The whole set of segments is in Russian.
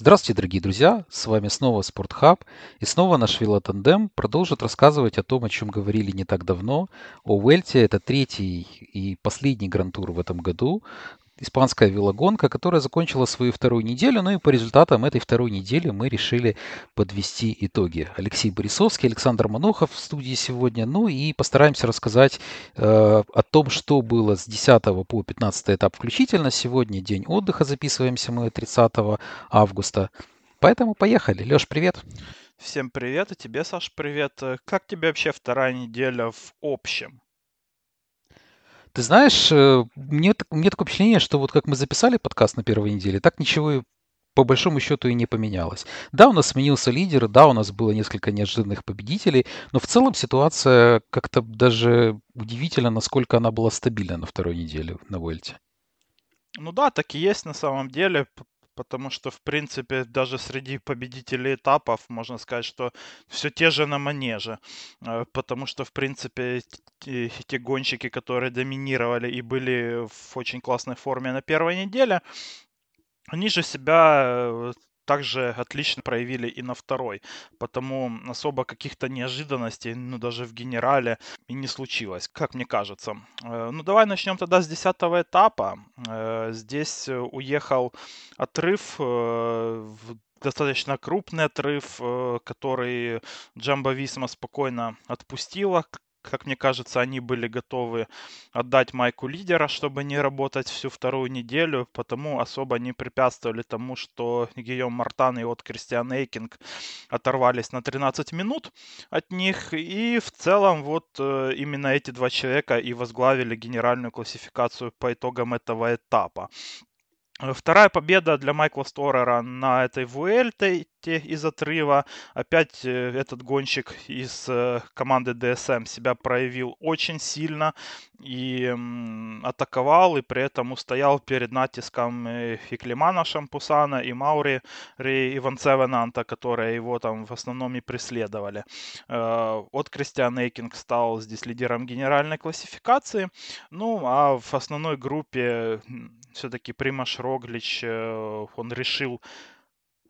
Здравствуйте, дорогие друзья! С вами снова Спортхаб. И снова наш велотандем продолжит рассказывать о том, о чем говорили не так давно. О Вельте. Это третий и последний гран-тур в этом году испанская велогонка, которая закончила свою вторую неделю. Ну и по результатам этой второй недели мы решили подвести итоги. Алексей Борисовский, Александр Манохов в студии сегодня. Ну и постараемся рассказать э, о том, что было с 10 по 15 этап включительно. Сегодня день отдыха, записываемся мы 30 августа. Поэтому поехали. Леш, привет. Всем привет, и тебе, Саш, привет. Как тебе вообще вторая неделя в общем? Ты знаешь, э, мне, мне такое впечатление, что вот как мы записали подкаст на первой неделе, так ничего по большому счету и не поменялось. Да, у нас сменился лидер, да, у нас было несколько неожиданных победителей, но в целом ситуация как-то даже удивительно, насколько она была стабильна на второй неделе на Вольте. Ну да, так и есть на самом деле потому что, в принципе, даже среди победителей этапов можно сказать, что все те же на манеже, э, потому что, в принципе, те, те гонщики, которые доминировали и были в очень классной форме на первой неделе, они же себя э, также отлично проявили и на второй. Потому особо каких-то неожиданностей, ну даже в генерале, и не случилось, как мне кажется. Э, ну давай начнем тогда с десятого этапа. Э, здесь уехал отрыв э, достаточно крупный отрыв, который Джамбо Висма спокойно отпустила как мне кажется, они были готовы отдать майку лидера, чтобы не работать всю вторую неделю, потому особо не препятствовали тому, что Гийом Мартан и от Кристиан Эйкинг оторвались на 13 минут от них. И в целом вот э, именно эти два человека и возглавили генеральную классификацию по итогам этого этапа. Э, вторая победа для Майкла Сторера на этой Вуэльте из отрыва. Опять э, этот гонщик из э, команды DSM себя проявил очень сильно и атаковал, и при этом устоял перед натиском и Климана Шампусана, и Маури Иванцевенанта, которые его там в основном и преследовали. От Кристиан Эйкинг стал здесь лидером генеральной классификации. Ну, а в основной группе все-таки Примаш Роглич, э, он решил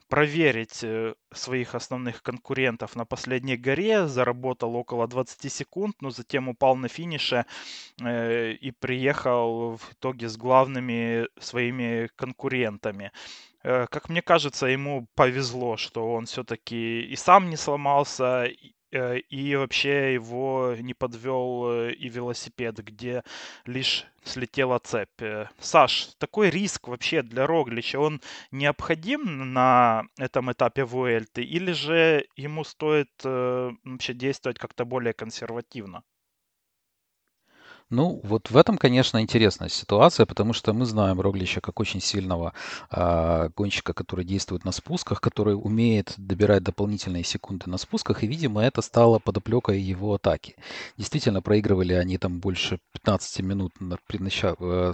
проверить э, своих основных конкурентов на последней горе, заработал около 20 секунд, но затем упал на финише э, и приехал в итоге с главными своими конкурентами. Как мне кажется, ему повезло, что он все-таки и сам не сломался, и вообще его не подвел э, и велосипед, где лишь слетела цепь. Э, Саш, такой риск вообще для Роглича, он необходим на этом этапе Вуэльты, или же ему стоит вообще действовать как-то более консервативно? Ну, вот в этом, конечно, интересная ситуация, потому что мы знаем Роглича как очень сильного а, гонщика, который действует на спусках, который умеет добирать дополнительные секунды на спусках, и, видимо, это стало подоплекой его атаки. Действительно, проигрывали они там больше 15 минут на, при начале, э,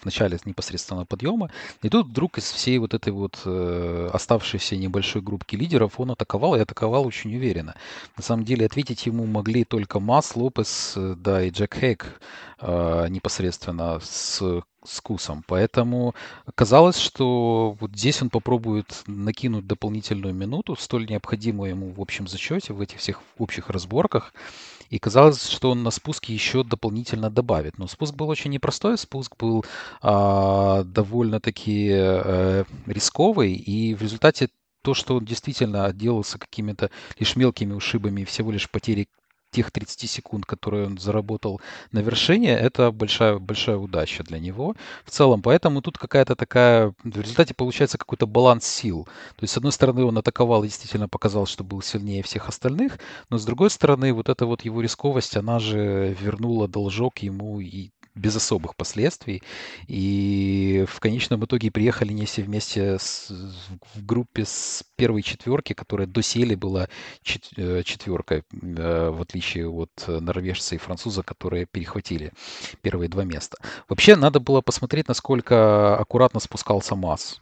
в начале непосредственно подъема, и тут вдруг из всей вот этой вот э, оставшейся небольшой группки лидеров он атаковал, и атаковал очень уверенно. На самом деле, ответить ему могли только Масс, Лопес, э, да, и Джек Хейк э, непосредственно с, с Кусом. Поэтому казалось, что вот здесь он попробует накинуть дополнительную минуту, столь необходимую ему в общем зачете, в этих всех общих разборках. И казалось, что он на спуске еще дополнительно добавит. Но спуск был очень непростой, спуск был э, довольно-таки э, рисковый, и в результате то, что он действительно отделался какими-то лишь мелкими ушибами всего лишь потерей тех 30 секунд, которые он заработал на вершине, это большая, большая удача для него в целом. Поэтому тут какая-то такая... В результате получается какой-то баланс сил. То есть, с одной стороны, он атаковал и действительно показал, что был сильнее всех остальных, но с другой стороны, вот эта вот его рисковость, она же вернула должок ему и без особых последствий. И в конечном итоге приехали не все вместе с, в группе с первой четверки, которая доселе была чет, э, четверкой, э, в отличие от норвежца и француза, которые перехватили первые два места. Вообще, надо было посмотреть, насколько аккуратно спускался Масс.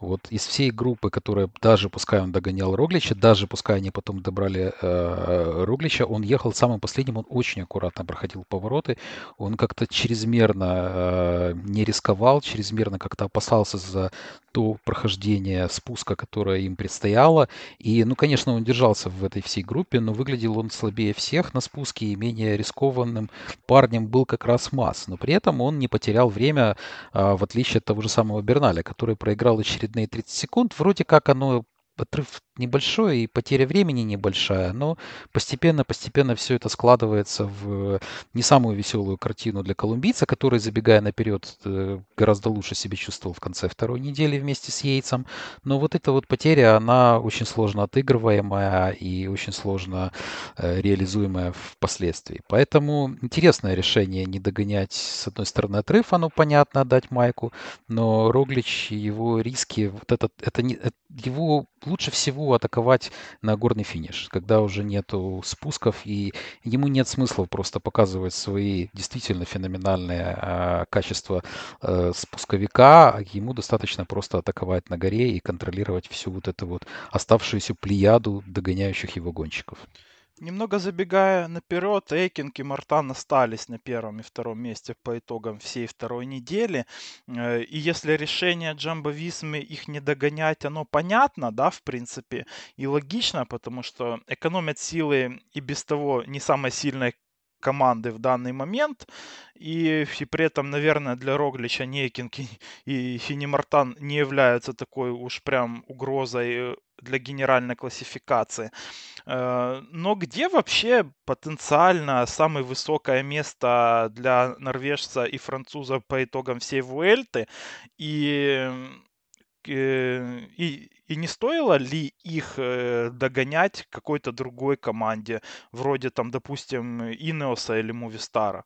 Вот из всей группы, которая даже пускай он догонял Роглича, даже пускай они потом добрали э, Роглича, он ехал самым последним, он очень аккуратно проходил повороты, он как-то чрезмерно э, не рисковал, чрезмерно как-то опасался за то прохождение спуска, которое им предстояло. И, ну, конечно, он держался в этой всей группе, но выглядел он слабее всех на спуске и менее рискованным парнем был как раз Масс. Но при этом он не потерял время, а, в отличие от того же самого Берналя, который проиграл очередные 30 секунд. Вроде как оно отрыв небольшой и потеря времени небольшая, но постепенно-постепенно все это складывается в не самую веселую картину для колумбийца, который, забегая наперед, э, гораздо лучше себя чувствовал в конце второй недели вместе с Яйцем. Но вот эта вот потеря, она очень сложно отыгрываемая и очень сложно э, реализуемая впоследствии. Поэтому интересное решение не догонять, с одной стороны, отрыв, оно понятно, отдать Майку, но Роглич, его риски, вот этот, это не, его лучше всего атаковать на горный финиш, когда уже нету спусков, и ему нет смысла просто показывать свои действительно феноменальные э, качества э, спусковика, ему достаточно просто атаковать на горе и контролировать всю вот эту вот оставшуюся плеяду догоняющих его гонщиков. Немного забегая наперед, Эйкинг и Мартан остались на первом и втором месте по итогам всей второй недели. Э, и если решение Джамбо Висмы их не догонять, оно понятно, да, в принципе, и логично, потому что экономят силы и без того не самой сильной команды в данный момент. И, и при этом, наверное, для Роглича Нейкинг и, и Мартан не являются такой уж прям угрозой для генеральной классификации. Э, но где вообще потенциально самое высокое место для норвежца и француза по итогам всей Вуэльты? И, э, и, и не стоило ли их э, догонять какой-то другой команде, вроде там, допустим, Инеоса или Мувистара?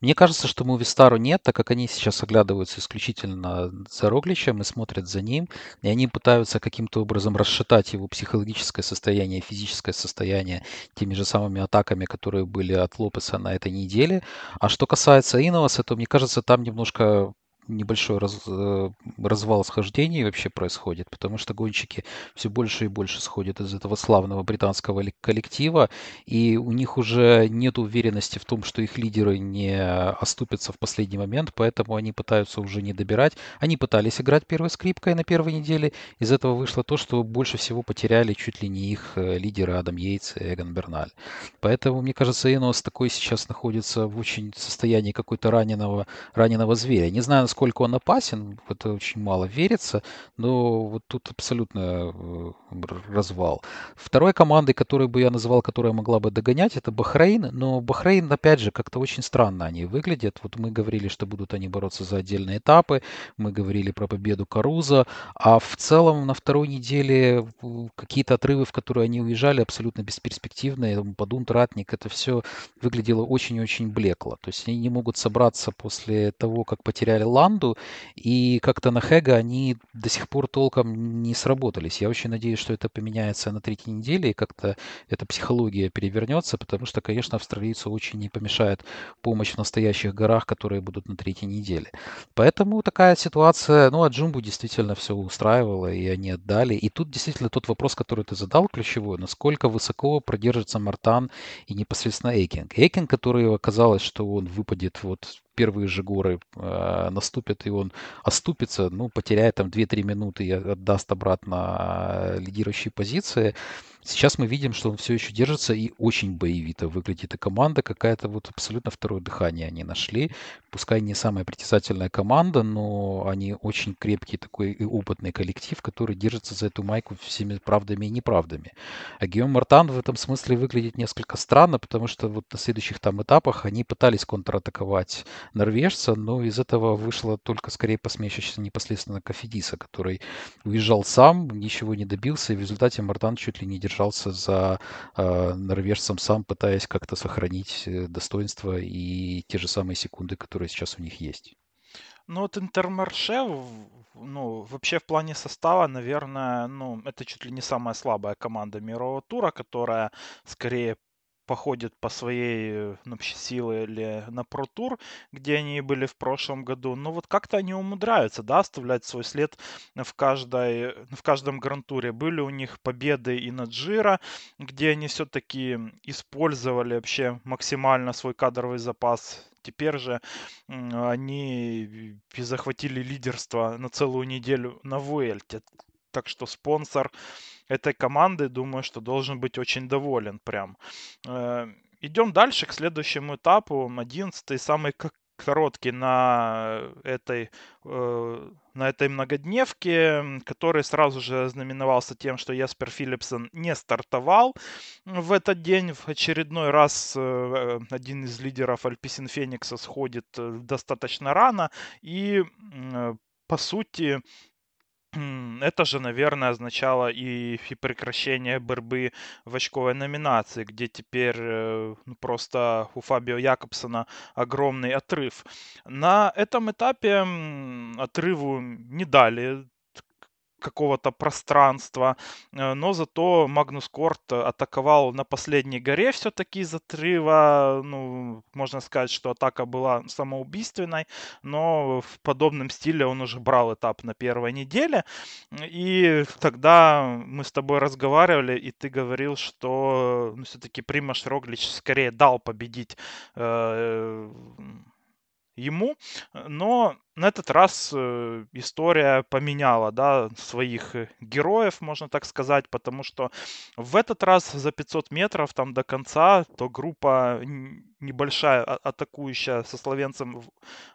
Мне кажется, что Мувистару нет, так как они сейчас оглядываются исключительно за Рогличем и смотрят за ним, и они пытаются каким-то образом расшатать его психологическое состояние, физическое состояние теми же самыми атаками, которые были от Лопеса на этой неделе. А что касается Иноваса, то мне кажется, там немножко небольшой раз, э, развал схождений вообще происходит, потому что гонщики все больше и больше сходят из этого славного британского коллектива, и у них уже нет уверенности в том, что их лидеры не оступятся в последний момент, поэтому они пытаются уже не добирать. Они пытались играть первой скрипкой на первой неделе, из этого вышло то, что больше всего потеряли чуть ли не их э, лидеры Адам Йейтс и Эгон Берналь. Поэтому, мне кажется, Энос такой сейчас находится в очень состоянии какой-то раненого, раненого зверя. Не знаю, насколько он опасен, это очень мало верится, но вот тут абсолютно э, развал. Второй командой, которую бы я назвал, которая могла бы догонять, это Бахрейн, но Бахрейн, опять же, как-то очень странно они выглядят. Вот мы говорили, что будут они бороться за отдельные этапы, мы говорили про победу Каруза, а в целом на второй неделе какие-то отрывы, в которые они уезжали, абсолютно бесперспективные, Падун, Ратник, это все выглядело очень-очень блекло. То есть они не могут собраться после того, как потеряли Лан, команду, и как-то на Хэга они до сих пор толком не сработались. Я очень надеюсь, что это поменяется на третьей неделе, и как-то эта психология перевернется, потому что, конечно, австралийцу очень не помешает помощь в настоящих горах, которые будут на третьей неделе. Поэтому такая ситуация, ну, а Джумбу действительно все устраивало, и они отдали. И тут действительно тот вопрос, который ты задал, ключевой, насколько высоко продержится Мартан и непосредственно Эйкинг. Эйкинг, который оказалось, что он выпадет вот первые же горы э, наступят, и он оступится, ну, потеряет там 2-3 минуты и отдаст обратно лидирующие позиции. Сейчас мы видим, что он все еще держится и очень боевито выглядит. И команда какая-то вот абсолютно второе дыхание они нашли. Пускай не самая притязательная команда, но они очень крепкий такой и опытный коллектив, который держится за эту майку всеми правдами и неправдами. А Гиом Мартан в этом смысле выглядит несколько странно, потому что вот на следующих там этапах они пытались контратаковать норвежца, но из этого вышло только скорее посмешище непосредственно Кафедиса, который уезжал сам, ничего не добился, и в результате Мартан чуть ли не держал держался за э, норвежцем сам, пытаясь как-то сохранить э, достоинство и те же самые секунды, которые сейчас у них есть. Ну вот Интермарше, ну, вообще в плане состава, наверное, ну, это чуть ли не самая слабая команда мирового тура, которая скорее походит по своей ну, силы или на Tour, где они были в прошлом году. Но вот как-то они умудряются, да, оставлять свой след в, каждой, в каждом грантуре. Были у них победы и на Джира, где они все-таки использовали вообще максимально свой кадровый запас. Теперь же они захватили лидерство на целую неделю на Вуэльте. Так что спонсор этой команды, думаю, что должен быть очень доволен прям. Э, идем дальше к следующему этапу. Одиннадцатый, самый короткий на этой, э, на этой многодневке, который сразу же знаменовался тем, что Яспер Филлипсон не стартовал в этот день. В очередной раз э, один из лидеров Альписин Феникса сходит достаточно рано и по сути, это же, наверное, означало и, и прекращение борьбы в очковой номинации, где теперь э, ну, просто у Фабио Якобсона огромный отрыв. На этом этапе отрыву не дали какого-то пространства, э, но зато Магнус Корт атаковал на последней горе все-таки из отрыва, ну, можно сказать, что атака была самоубийственной, но в подобном стиле он уже брал этап на первой неделе, и тогда мы с тобой разговаривали, и ты говорил, что ну, все-таки Примаш Роглич скорее дал победить э, ему, но на этот раз э, история поменяла, да, своих э, героев, можно так сказать, потому что в этот раз за 500 метров там до конца, то группа небольшая а, атакующая со словенцем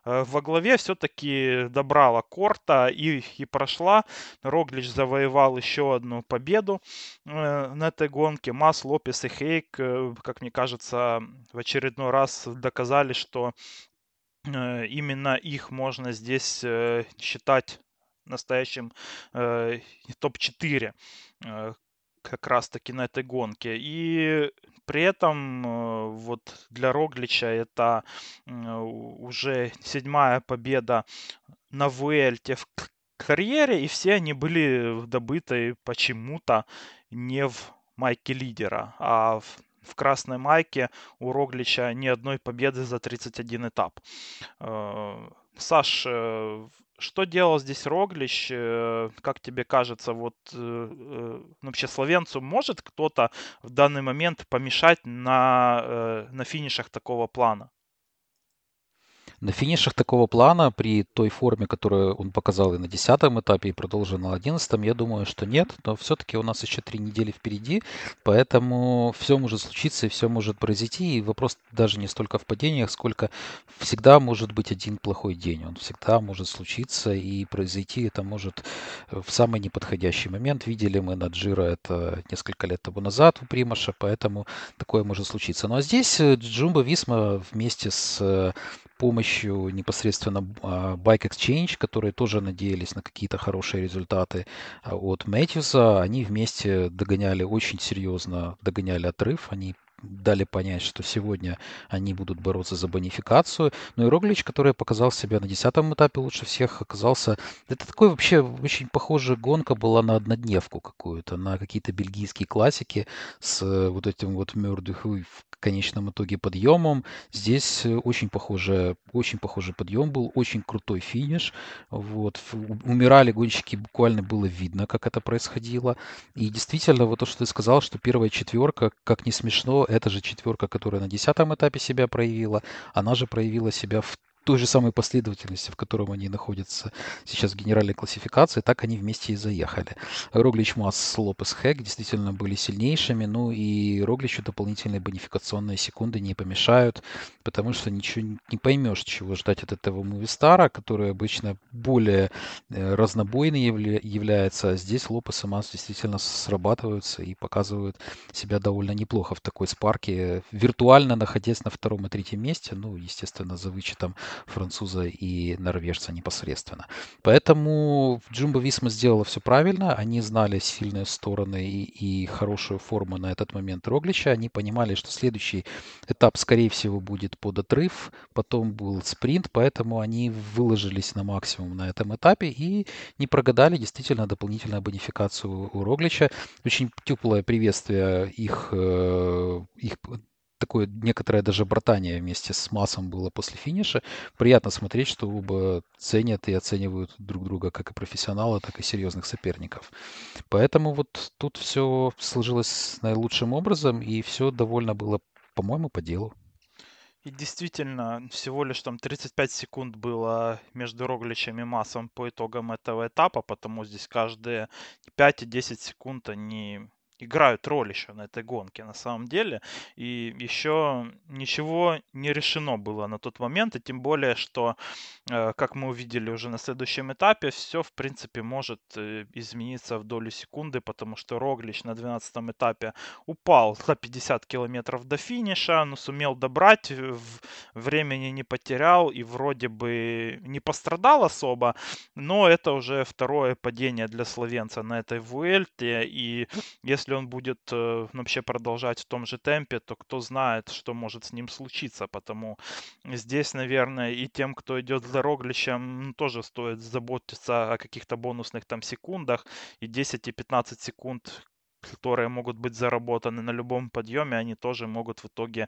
э, во главе все-таки добрала корта и, и прошла. Роглич завоевал еще одну победу на этой гонке. Мас, Лопес и Хейк, как мне кажется, в очередной раз доказали, что именно их можно здесь э, считать настоящим э, топ-4 как раз-таки на этой гонке. И при этом вот для Роглича это уже седьмая победа на Вуэльте в карьере, и все они были добыты почему-то не в майке лидера, а в в красной майке у Роглича ни одной победы за 31 этап. Э, Саш, э, что делал здесь Роглич? Э, как тебе кажется, вот вообще словенцу может кто-то в данный момент помешать на, на финишах такого плана? На финишах такого плана, при той форме, которую он показал и на 10 этапе, и продолжил на 11, я думаю, что нет. Но все-таки у нас еще три недели впереди, поэтому все может случиться и все может произойти. И вопрос даже не столько в падениях, сколько всегда может быть один плохой день. Он всегда может случиться и произойти это может в самый неподходящий момент. Видели мы на Джира это несколько лет тому назад у Примаша, поэтому такое может случиться. Ну а здесь Джумба Висма вместе с помощью непосредственно а, Bike Exchange, которые тоже надеялись на какие-то хорошие результаты а, от Мэтьюса, они вместе догоняли очень серьезно, догоняли отрыв, они дали понять, что сегодня они будут бороться за бонификацию. Но и Роглич, который показал себя на десятом этапе лучше всех, оказался... Это такой вообще очень похожая гонка была на однодневку какую-то, на какие-то бельгийские классики с э, вот этим вот Мёрдюху в конечном итоге подъемом. Здесь э, очень похоже, очень похожий подъем был, очень крутой финиш. Вот. Умирали гонщики, буквально было видно, как это происходило. И действительно, вот то, что ты сказал, что первая четверка, как не смешно, эта же четверка, которая на десятом этапе себя проявила, она же проявила себя в той же самой последовательности, в котором они находятся сейчас в генеральной классификации, так они вместе и заехали. Роглич, Масс, Лопес, Хэк действительно были сильнейшими, ну и Рогличу дополнительные бонификационные секунды не помешают, потому что ничего не поймешь, чего ждать от этого Мувистара, который обычно более э, разнобойный является, а здесь Лопес и Масс действительно срабатываются и показывают себя довольно неплохо в такой спарке, виртуально находясь на втором и третьем месте, ну, естественно, за вычетом француза и норвежца непосредственно. Поэтому Джумба Висма сделала все правильно. Они знали сильные стороны и, и хорошую форму на этот момент Роглича. Они понимали, что следующий этап, скорее всего, будет под отрыв. Потом был спринт, поэтому они выложились на максимум на этом этапе и не прогадали действительно дополнительную бонификацию у Роглича. Очень теплое приветствие их, э, их такое некоторое даже братание вместе с Массом было после финиша. Приятно смотреть, что оба ценят и оценивают друг друга как и профессионалы, так и серьезных соперников. Поэтому вот тут все сложилось наилучшим образом, и все довольно было, по-моему, по делу. И действительно, всего лишь там 35 секунд было между Рогличем и Массом по итогам этого этапа, потому здесь каждые 5 и 10 секунд они играют роль еще на этой гонке на самом деле. И еще ничего не решено было на тот момент, и тем более, что, э, как мы увидели уже на следующем этапе, все в принципе может э, измениться в долю секунды, потому что Роглич на 12 этапе упал за 50 километров до финиша, но сумел добрать, времени не потерял и вроде бы не пострадал особо, но это уже второе падение для словенца на этой Вуэльте, и если если он будет э, вообще продолжать в том же темпе, то кто знает, что может с ним случиться. Потому здесь, наверное, и тем, кто идет за Рогличем, тоже стоит заботиться о каких-то бонусных там секундах. И 10 и 15 секунд которые могут быть заработаны на любом подъеме, они тоже могут в итоге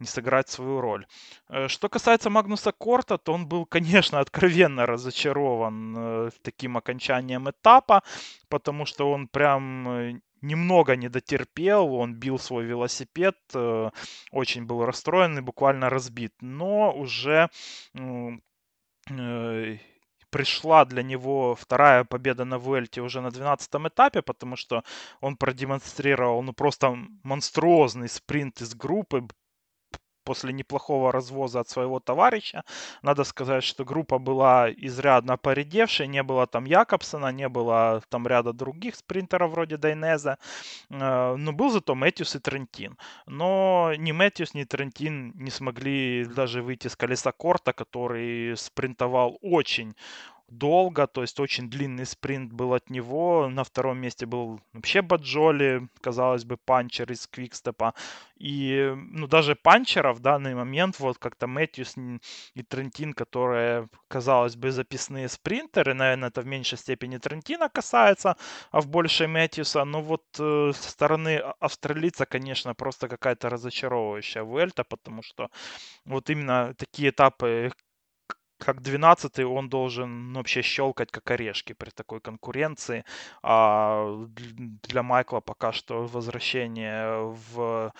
не сыграть свою роль. Э, что касается Магнуса Корта, то он был, конечно, откровенно разочарован э, таким окончанием этапа, потому что он прям немного не дотерпел, он бил свой велосипед, э, очень был расстроен и буквально разбит. Но уже э, пришла для него вторая победа на Vuelta уже на 12 этапе, потому что он продемонстрировал ну, просто монструозный спринт из группы, после неплохого развоза от своего товарища. Надо сказать, что группа была изрядно поредевшей, не было там Якобсона, не было там ряда других спринтеров вроде Дайнеза, э, но был зато Мэтьюс и Трентин. Но ни Мэтьюс, ни Трентин не смогли даже выйти с колеса корта, который спринтовал очень, долго, то есть очень длинный спринт был от него. На втором месте был вообще Баджоли, казалось бы, панчер из Квикстепа. И ну, даже панчера в данный момент, вот как-то Мэтьюс и Трентин, которые, казалось бы, записные спринтеры, наверное, это в меньшей степени Трентина касается, а в большей Мэтьюса. Но вот э, стороны а, австралийца, конечно, просто какая-то разочаровывающая Вельта, потому что вот именно такие этапы, как 12 он должен ну, вообще щелкать как орешки при такой конкуренции. А для Майкла пока что возвращение в,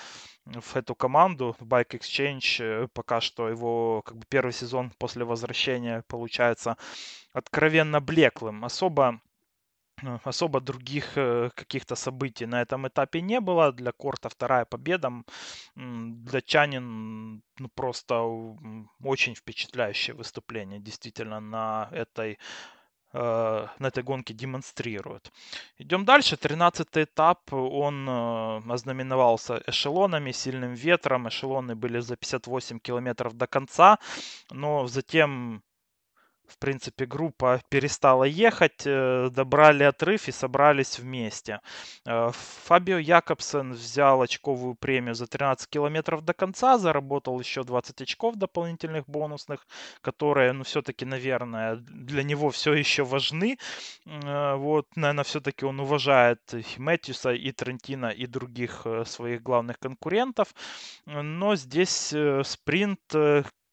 в эту команду, в Bike Exchange, э, пока что его как бы первый сезон после возвращения получается откровенно блеклым. Особо особо других э, каких-то событий на этом этапе не было. Для Корта вторая победа. Для Чанин ну, просто очень впечатляющее выступление действительно на этой э, на этой гонке демонстрирует. Идем дальше. 13 этап, он ознаменовался эшелонами, сильным ветром. Эшелоны были за 58 километров до конца, но затем в принципе, группа перестала ехать, э, добрали отрыв и собрались вместе. Э, Фабио Якобсен взял очковую премию за 13 километров до конца, заработал еще 20 очков дополнительных бонусных, которые, ну, все-таки, наверное, для него все еще важны. Э, вот, наверное, все-таки он уважает и Мэтьюса, и Трентина, и других своих главных конкурентов. Но здесь спринт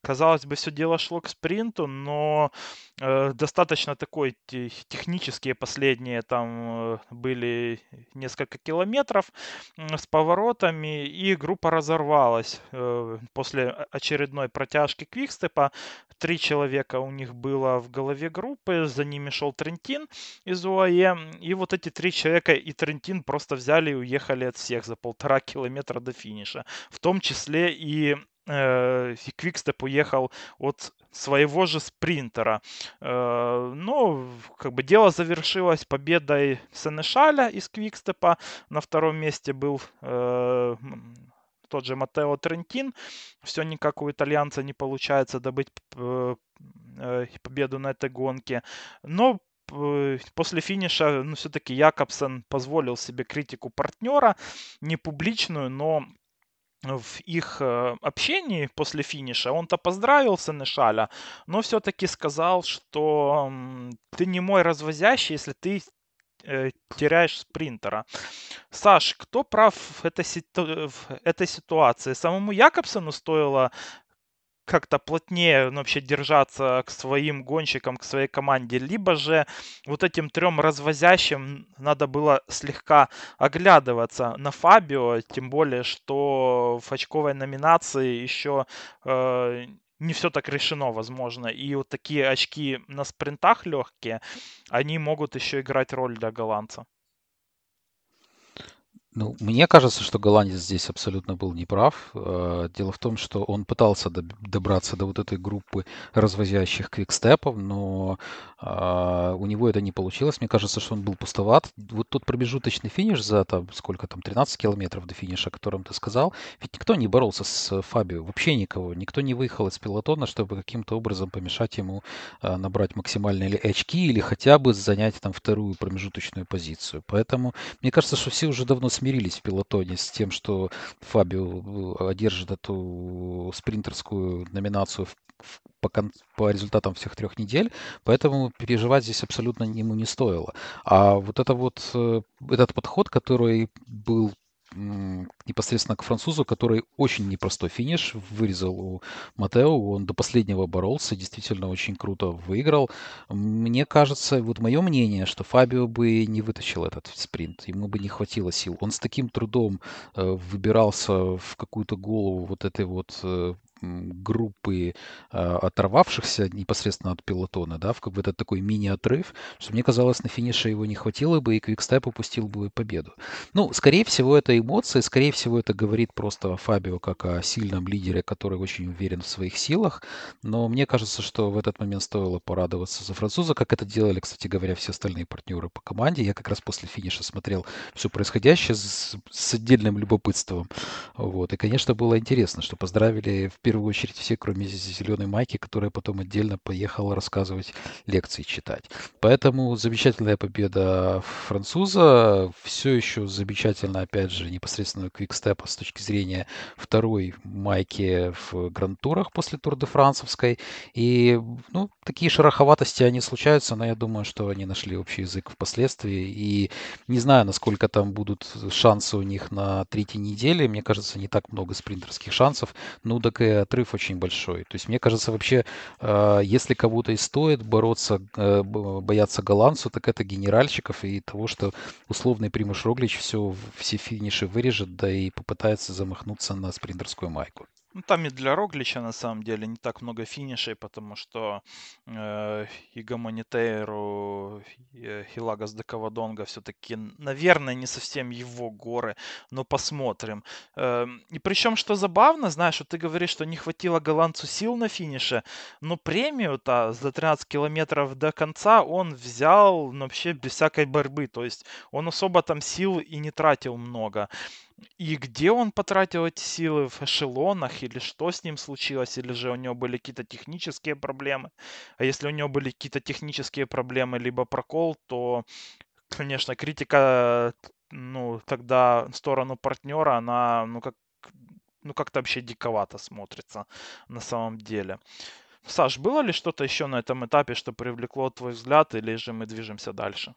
казалось бы, все дело шло к спринту, но э, достаточно такой технические последние там э, были несколько километров э, с поворотами, и группа разорвалась э, после очередной протяжки Квикстепа. Три человека у них было в голове группы, за ними шел Трентин из УАЕ, и вот эти три человека и Трентин просто взяли и уехали от всех за полтора километра до финиша, в том числе и э, Квикстеп уехал от своего же спринтера. Э, но как бы дело завершилось победой Сенешаля из Квикстепа. На втором месте был э, тот же Матео Трентин. Все никак у итальянца не получается добыть э, э, победу на этой гонке. Но э, после финиша, ну, все-таки Якобсен позволил себе критику партнера, не публичную, но в их э, общении после финиша он-то поздравил Сенешаля, но все-таки сказал, что ты не мой развозящий, если ты э, теряешь спринтера. Саш, кто прав в этой, в этой ситуации? Самому Якобсону стоило как-то плотнее ну, вообще держаться к своим гонщикам, к своей команде, либо же вот этим трем развозящим надо было слегка оглядываться на Фабио, тем более, что в очковой номинации еще э, не все так решено, возможно. И вот такие очки на спринтах легкие, они могут еще играть роль для голландца. Ну, мне кажется, что голландец здесь абсолютно был неправ. Э, дело в том, что он пытался добраться до вот этой группы развозящих квикстепов, но а, у него это не получилось. Мне кажется, что он был пустоват. Вот тот промежуточный финиш за там, сколько там, 13 километров до финиша, о котором ты сказал, ведь никто не боролся с Фабио, вообще никого. Никто не выехал из пилотона, чтобы каким-то образом помешать ему а, набрать максимальные очки или хотя бы занять там вторую промежуточную позицию. Поэтому мне кажется, что все уже давно смирились в пилотоне с тем, что Фабио э, одержит эту спринтерскую номинацию по, по результатам всех трех недель, поэтому переживать здесь абсолютно ему не стоило. А вот это вот э, этот подход, который был непосредственно к французу, который очень непростой финиш вырезал у Матео. Он до последнего боролся, действительно очень круто выиграл. Мне кажется, вот мое мнение, что Фабио бы не вытащил этот спринт. Ему бы не хватило сил. Он с таким трудом э, выбирался в какую-то голову вот этой вот э, группы а, оторвавшихся непосредственно от пилотона, да, в как бы этот такой мини-отрыв, что мне казалось, на финише его не хватило бы, и Квикстеп упустил бы победу. Ну, скорее всего, это эмоции, скорее всего, это говорит просто о Фабио как о сильном лидере, который очень уверен в своих силах, но мне кажется, что в этот момент стоило порадоваться за француза, как это делали, кстати говоря, все остальные партнеры по команде. Я как раз после финиша смотрел все происходящее с, с отдельным любопытством. Вот. И, конечно, было интересно, что поздравили в первую очередь все, кроме зеленой майки, которая потом отдельно поехала рассказывать лекции читать. Поэтому замечательная победа француза. Все еще замечательно, опять же, непосредственно квикстепа с точки зрения второй майки в гранд-турах после Тур де Францевской. И, ну, такие шероховатости, они случаются, но я думаю, что они нашли общий язык впоследствии. И не знаю, насколько там будут шансы у них на третьей неделе. Мне кажется, не так много спринтерских шансов. Ну, так и отрыв очень большой. То есть, мне кажется, вообще, э, если кого-то и стоит бороться, э, бояться голландцу, так это генеральщиков и того, что условный Примуш Роглич все, все финиши вырежет, да и попытается замахнуться на спринтерскую майку. Ну, там и для Роглича на самом деле не так много финишей, потому что э, и Гамонитейру, и Хилагас де Кавадонга все-таки, наверное, не совсем его горы, но посмотрим. Э, и причем, что забавно, знаешь, вот ты говоришь, что не хватило голландцу сил на финише, но премию-то за 13 километров до конца он взял ну, вообще без всякой борьбы, то есть он особо там сил и не тратил много. И где он потратил эти силы? В эшелонах? Или что с ним случилось? Или же у него были какие-то технические проблемы? А если у него были какие-то технические проблемы, либо прокол, то, конечно, критика, ну, тогда в сторону партнера, она, ну, как ну, как-то вообще диковато смотрится на самом деле. Саш, было ли что-то еще на этом этапе, что привлекло твой взгляд, или же мы движемся дальше?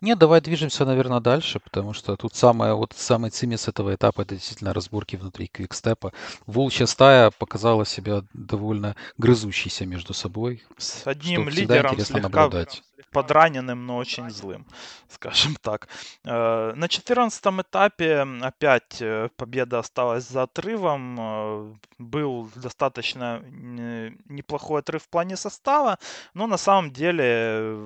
Нет, давай движемся, наверное, дальше, потому что тут самое, вот самый цимис этого этапа это действительно разборки внутри квикстепа. Волчья стая показала себя довольно грызущейся между собой. С одним лидером слегка наблюдать. подраненным, но очень злым, скажем так. Э, на 14 этапе опять э, победа осталась за отрывом. Э, был достаточно неплохой отрыв в плане состава, но на самом деле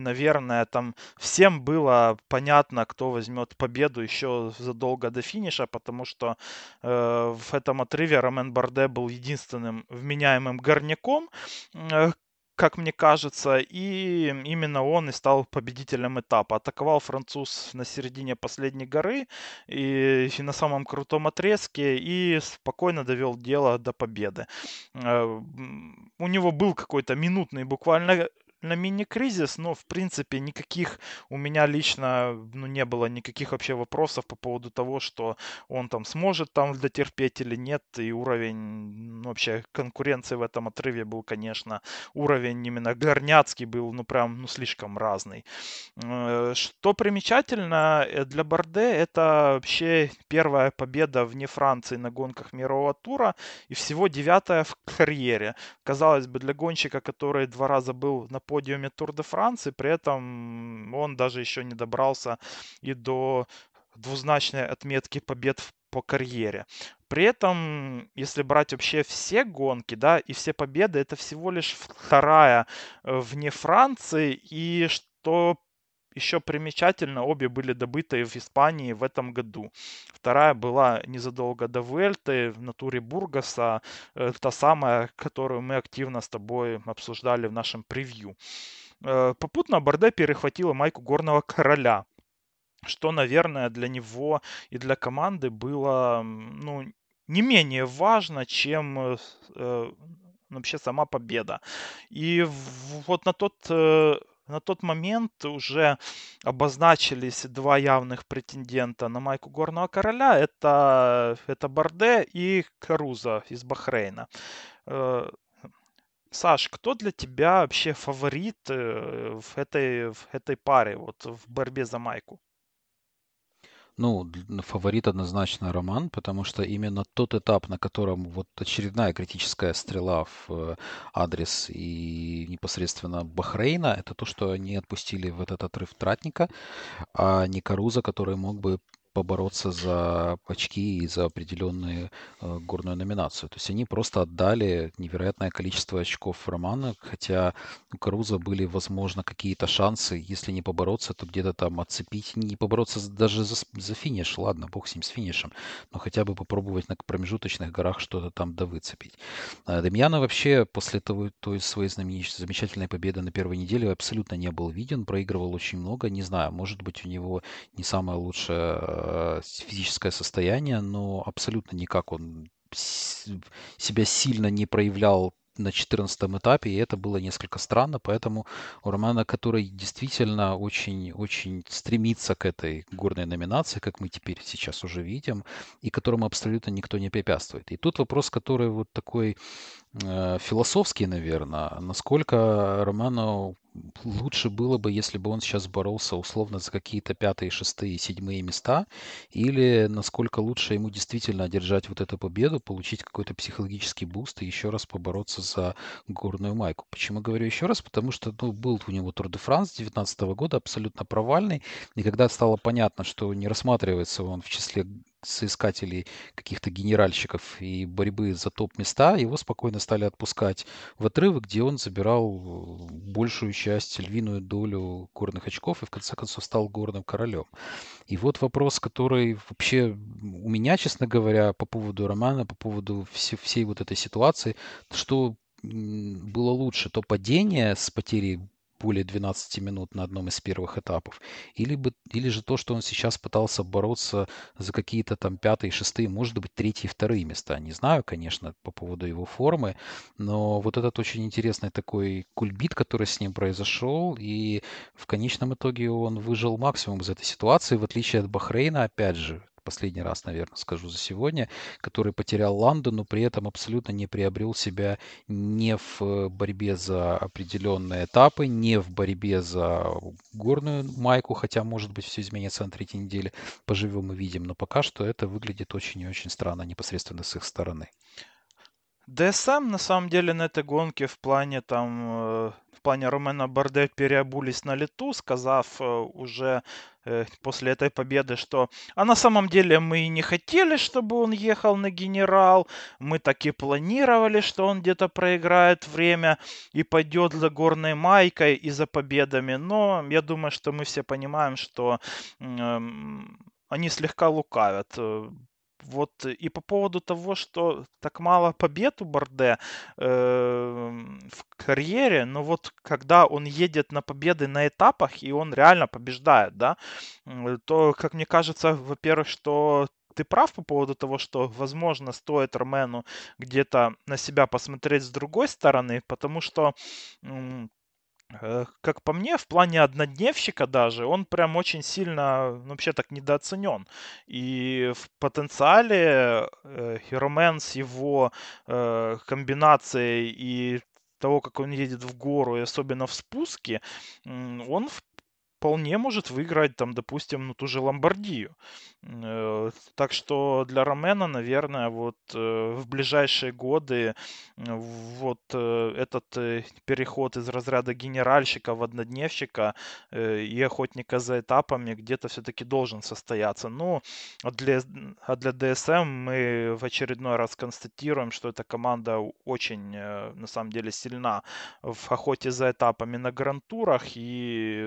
наверное, там всем было понятно, кто возьмет победу еще задолго до финиша, потому что э, в этом отрыве Ромен Барде был единственным вменяемым горняком, э, как мне кажется, и именно он и стал победителем этапа. Атаковал француз на середине последней горы и, и на самом крутом отрезке и спокойно довел дело до победы. Э, у него был какой-то минутный буквально на мини-кризис, но, в принципе, никаких у меня лично ну, не было никаких вообще вопросов по поводу того, что он там сможет там дотерпеть или нет, и уровень ну, вообще конкуренции в этом отрыве был, конечно, уровень именно горняцкий был, ну, прям, ну, слишком разный. Э, что примечательно э, для Борде, это вообще первая победа вне Франции на гонках мирового тура и всего девятая в карьере. Казалось бы, для гонщика, который два раза был на подиуме Тур де Франции, при этом он даже еще не добрался и до двузначной отметки побед по карьере. При этом, если брать вообще все гонки, да, и все победы, это всего лишь вторая э, вне Франции, и что еще примечательно, обе были добыты в Испании в этом году. Вторая была незадолго до Вельты в натуре Бургаса, э, та самая, которую мы активно с тобой обсуждали в нашем превью. Э, попутно Борде перехватила майку горного короля, что, наверное, для него и для команды было ну, не менее важно, чем э, вообще сама победа. И вот на тот на тот момент уже обозначились два явных претендента на майку горного короля. Это, это Барде и Каруза из Бахрейна. Э, Саш, кто для тебя вообще фаворит э, в этой, в этой паре, вот в борьбе за майку? Ну, фаворит однозначно Роман, потому что именно тот этап, на котором вот очередная критическая стрела в э, адрес и непосредственно Бахрейна, это то, что они отпустили в этот отрыв Тратника, а не Каруза, который мог бы побороться за очки и за определенную э, горную номинацию. То есть они просто отдали невероятное количество очков Романа, хотя у Каруза были, возможно, какие-то шансы, если не побороться, то где-то там отцепить, не побороться даже за, за финиш, ладно, бог с ним, с финишем, но хотя бы попробовать на промежуточных горах что-то там довыцепить. А Демьяна вообще после того, той своей знаменитой, замечательной победы на первой неделе абсолютно не был виден, проигрывал очень много, не знаю, может быть у него не самая лучшая физическое состояние, но абсолютно никак он себя сильно не проявлял на 14 этапе, и это было несколько странно, поэтому у Романа, который действительно очень-очень стремится к этой горной номинации, как мы теперь сейчас уже видим, и которому абсолютно никто не препятствует. И тут вопрос, который вот такой э, философский, наверное, насколько Роману лучше было бы, если бы он сейчас боролся условно за какие-то пятые, шестые, седьмые места, или насколько лучше ему действительно одержать вот эту победу, получить какой-то психологический буст и еще раз побороться за горную майку. Почему говорю еще раз? Потому что ну, был у него Тур де Франс 2019 года, абсолютно провальный, и когда стало понятно, что не рассматривается он в числе соискателей каких-то генеральщиков и борьбы за топ-места, его спокойно стали отпускать в отрывы, где он забирал большую часть, львиную долю горных очков и в конце концов стал горным королем. И вот вопрос, который вообще у меня, честно говоря, по поводу романа, по поводу всей, всей вот этой ситуации, что было лучше, то падение с потерей более 12 минут на одном из первых этапов, или, бы, или же то, что он сейчас пытался бороться за какие-то там пятые, шестые, может быть, третьи, вторые места. Не знаю, конечно, по поводу его формы, но вот этот очень интересный такой кульбит, который с ним произошел, и в конечном итоге он выжил максимум из этой ситуации, в отличие от Бахрейна, опять же, последний раз, наверное, скажу за сегодня, который потерял Ланду, но при этом абсолютно не приобрел себя не в борьбе за определенные этапы, не в борьбе за горную майку, хотя, может быть, все изменится на третьей неделе, поживем и видим, но пока что это выглядит очень и очень странно непосредственно с их стороны. ДСМ на самом деле на этой гонке в плане там э, в плане Ромена Барде переобулись на лету, сказав э, уже э, после этой победы, что а на самом деле мы и не хотели, чтобы он ехал на генерал, мы так и планировали, что он где-то проиграет время и пойдет за горной майкой и за победами, но я думаю, что мы все понимаем, что э, они слегка лукавят вот и по поводу того, что так мало побед у Борде э, в карьере, но вот когда он едет на победы на этапах и он реально побеждает, да, то, как мне кажется, во-первых, что ты прав по поводу того, что, возможно, стоит Ромену где-то на себя посмотреть с другой стороны, потому что Э, как по мне, в плане однодневщика даже, он прям очень сильно, ну, вообще так недооценен. И в потенциале э, Хиромен с его э, комбинацией и того, как он едет в гору, и особенно в спуске, он вполне может выиграть, там, допустим, ну, ту же Ломбардию. Э, так что для Ромена, наверное, вот э, в ближайшие годы вот э, этот переход из разряда генеральщика в однодневщика и охотника за этапами где-то все-таки должен состояться. Ну, а для, а для DSM мы в очередной раз констатируем, что эта команда очень, на самом деле, сильна в охоте за этапами на грантурах и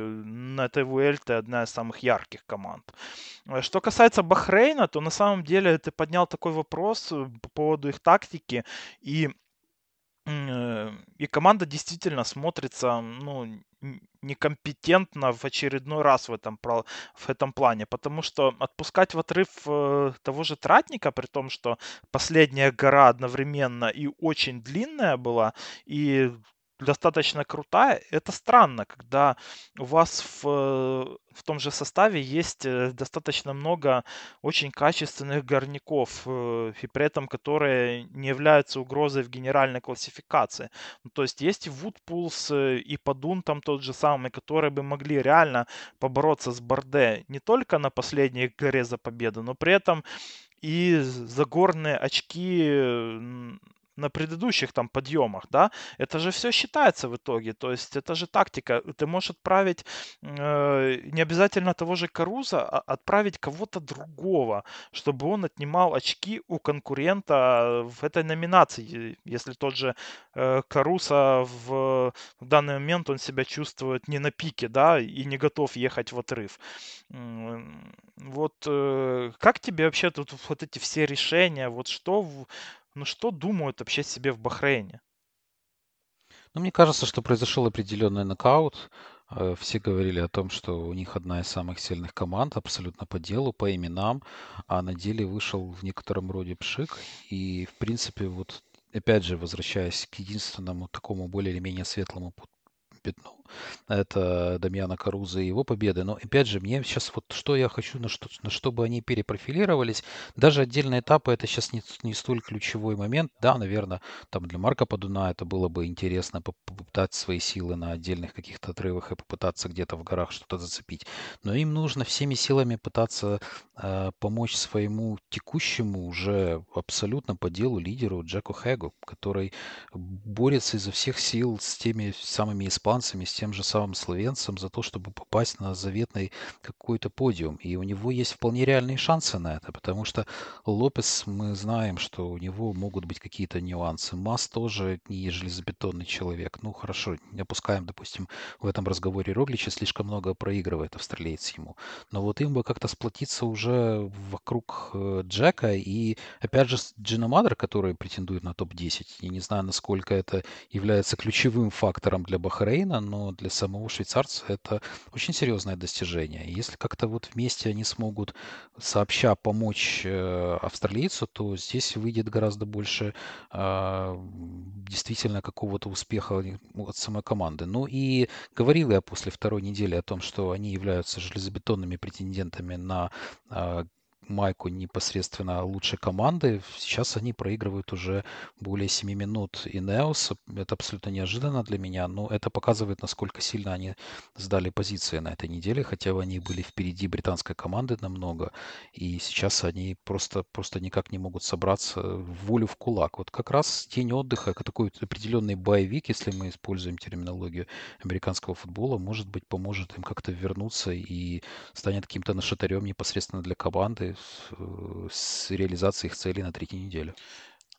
на этой Vuelta одна из самых ярких команд. Что касается Бахрейна, то на самом деле ты поднял такой вопрос э, по поводу их тактики, и э, и команда действительно смотрится, ну, некомпетентно в очередной раз в этом, в этом плане, потому что отпускать в отрыв э, того же Тратника, при том, что последняя гора одновременно и очень длинная была, и достаточно крутая. Это странно, когда у вас в, в том же составе есть э, достаточно много очень качественных горняков, э, и при этом которые не являются угрозой в генеральной классификации. Ну, то есть есть и Вудпулс, э, и Падун там тот же самый, которые бы могли реально побороться с Борде не только на последней горе за победу, но при этом и загорные очки на предыдущих там подъемах, да, это же все считается в итоге, то есть это же тактика, ты можешь отправить э, не обязательно того же Каруза, а отправить кого-то другого, чтобы он отнимал очки у конкурента в этой номинации, если тот же э, Каруса в, в данный момент он себя чувствует не на пике, да, и не готов ехать в отрыв. Вот э, как тебе вообще тут вот эти все решения, вот что ну что думают вообще себе в Бахрейне? Ну, мне кажется, что произошел определенный нокаут. Э, все говорили о том, что у них одна из самых сильных команд, абсолютно по делу, по именам, а на деле вышел в некотором роде пшик. И, в принципе, вот опять же, возвращаясь к единственному такому более или менее светлому пятну, это Дамьяна Каруза и его победы. Но опять же, мне сейчас вот что я хочу, на что, на что они перепрофилировались. Даже отдельные этапы это сейчас не, не столь ключевой момент. Да, наверное, там для Марка Подуна это было бы интересно попытать свои силы на отдельных каких-то отрывах и попытаться где-то в горах что-то зацепить. Но им нужно всеми силами пытаться э, помочь своему текущему уже абсолютно по делу лидеру Джеку Хэгу, который борется изо всех сил с теми самыми испанцами, с тем же самым словенцем за то, чтобы попасть на заветный какой-то подиум. И у него есть вполне реальные шансы на это, потому что Лопес, мы знаем, что у него могут быть какие-то нюансы. Мас тоже не железобетонный человек. Ну, хорошо, не опускаем, допустим, в этом разговоре Роглича слишком много проигрывает австралиец ему. Но вот им бы как-то сплотиться уже вокруг э, Джека и, опять же, Джина Мадер, который претендует на топ-10. Я не знаю, насколько это является ключевым фактором для Бахрейна, но для самого швейцарца это очень серьезное достижение. если как-то вот вместе они смогут сообща помочь э, австралийцу, то здесь выйдет гораздо больше э, действительно какого-то успеха от самой команды. Ну и говорил я после второй недели о том, что они являются железобетонными претендентами на э, майку непосредственно лучшей команды. Сейчас они проигрывают уже более 7 минут и Неос. Это абсолютно неожиданно для меня, но это показывает, насколько сильно они сдали позиции на этой неделе, хотя они были впереди британской команды намного, и сейчас они просто, просто никак не могут собраться в волю в кулак. Вот как раз день отдыха, такой определенный боевик, если мы используем терминологию американского футбола, может быть, поможет им как-то вернуться и станет каким-то нашатырем непосредственно для команды, Э, с реализацией их целей на третьей неделе.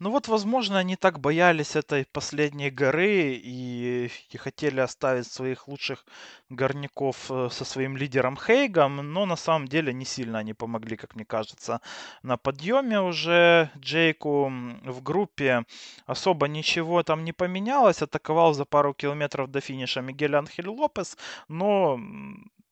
Ну вот, возможно, они так боялись этой последней горы и, и хотели оставить своих лучших горняков э, со своим лидером Хейгом, но на самом деле не сильно они помогли, как мне кажется, на подъеме уже Джейку в группе особо ничего там не поменялось, атаковал за пару километров до финиша Мигель Анхель Лопес, но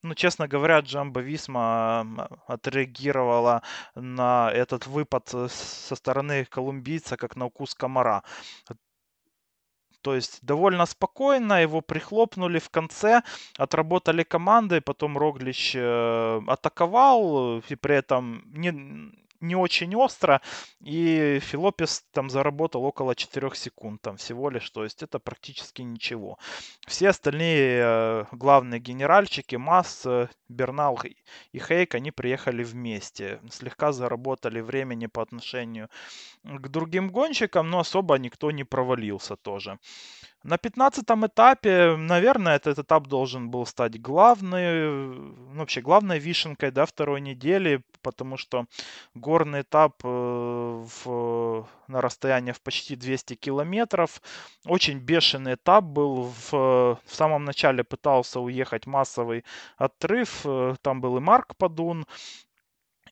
ну, честно говоря, Джамбо Висма отреагировала на этот выпад со стороны колумбийца как на укус комара. То есть довольно спокойно его прихлопнули в конце, отработали команды, потом Роглич э, атаковал и при этом не, не очень остро, и Филопес там заработал около 4 секунд там всего лишь, то есть это практически ничего. Все остальные э, главные генеральчики, Масс, э, Бернал и Хейк, они приехали вместе, слегка заработали времени по отношению к другим гонщикам, но особо никто не провалился тоже. На 15 этапе, наверное, этот этап должен был стать главной, ну, вообще главной вишенкой да, второй недели, потому что горный этап э, в, на расстоянии в почти 200 километров. Очень бешеный этап был. В, в самом начале пытался уехать массовый отрыв. Э, там был и Марк Падун,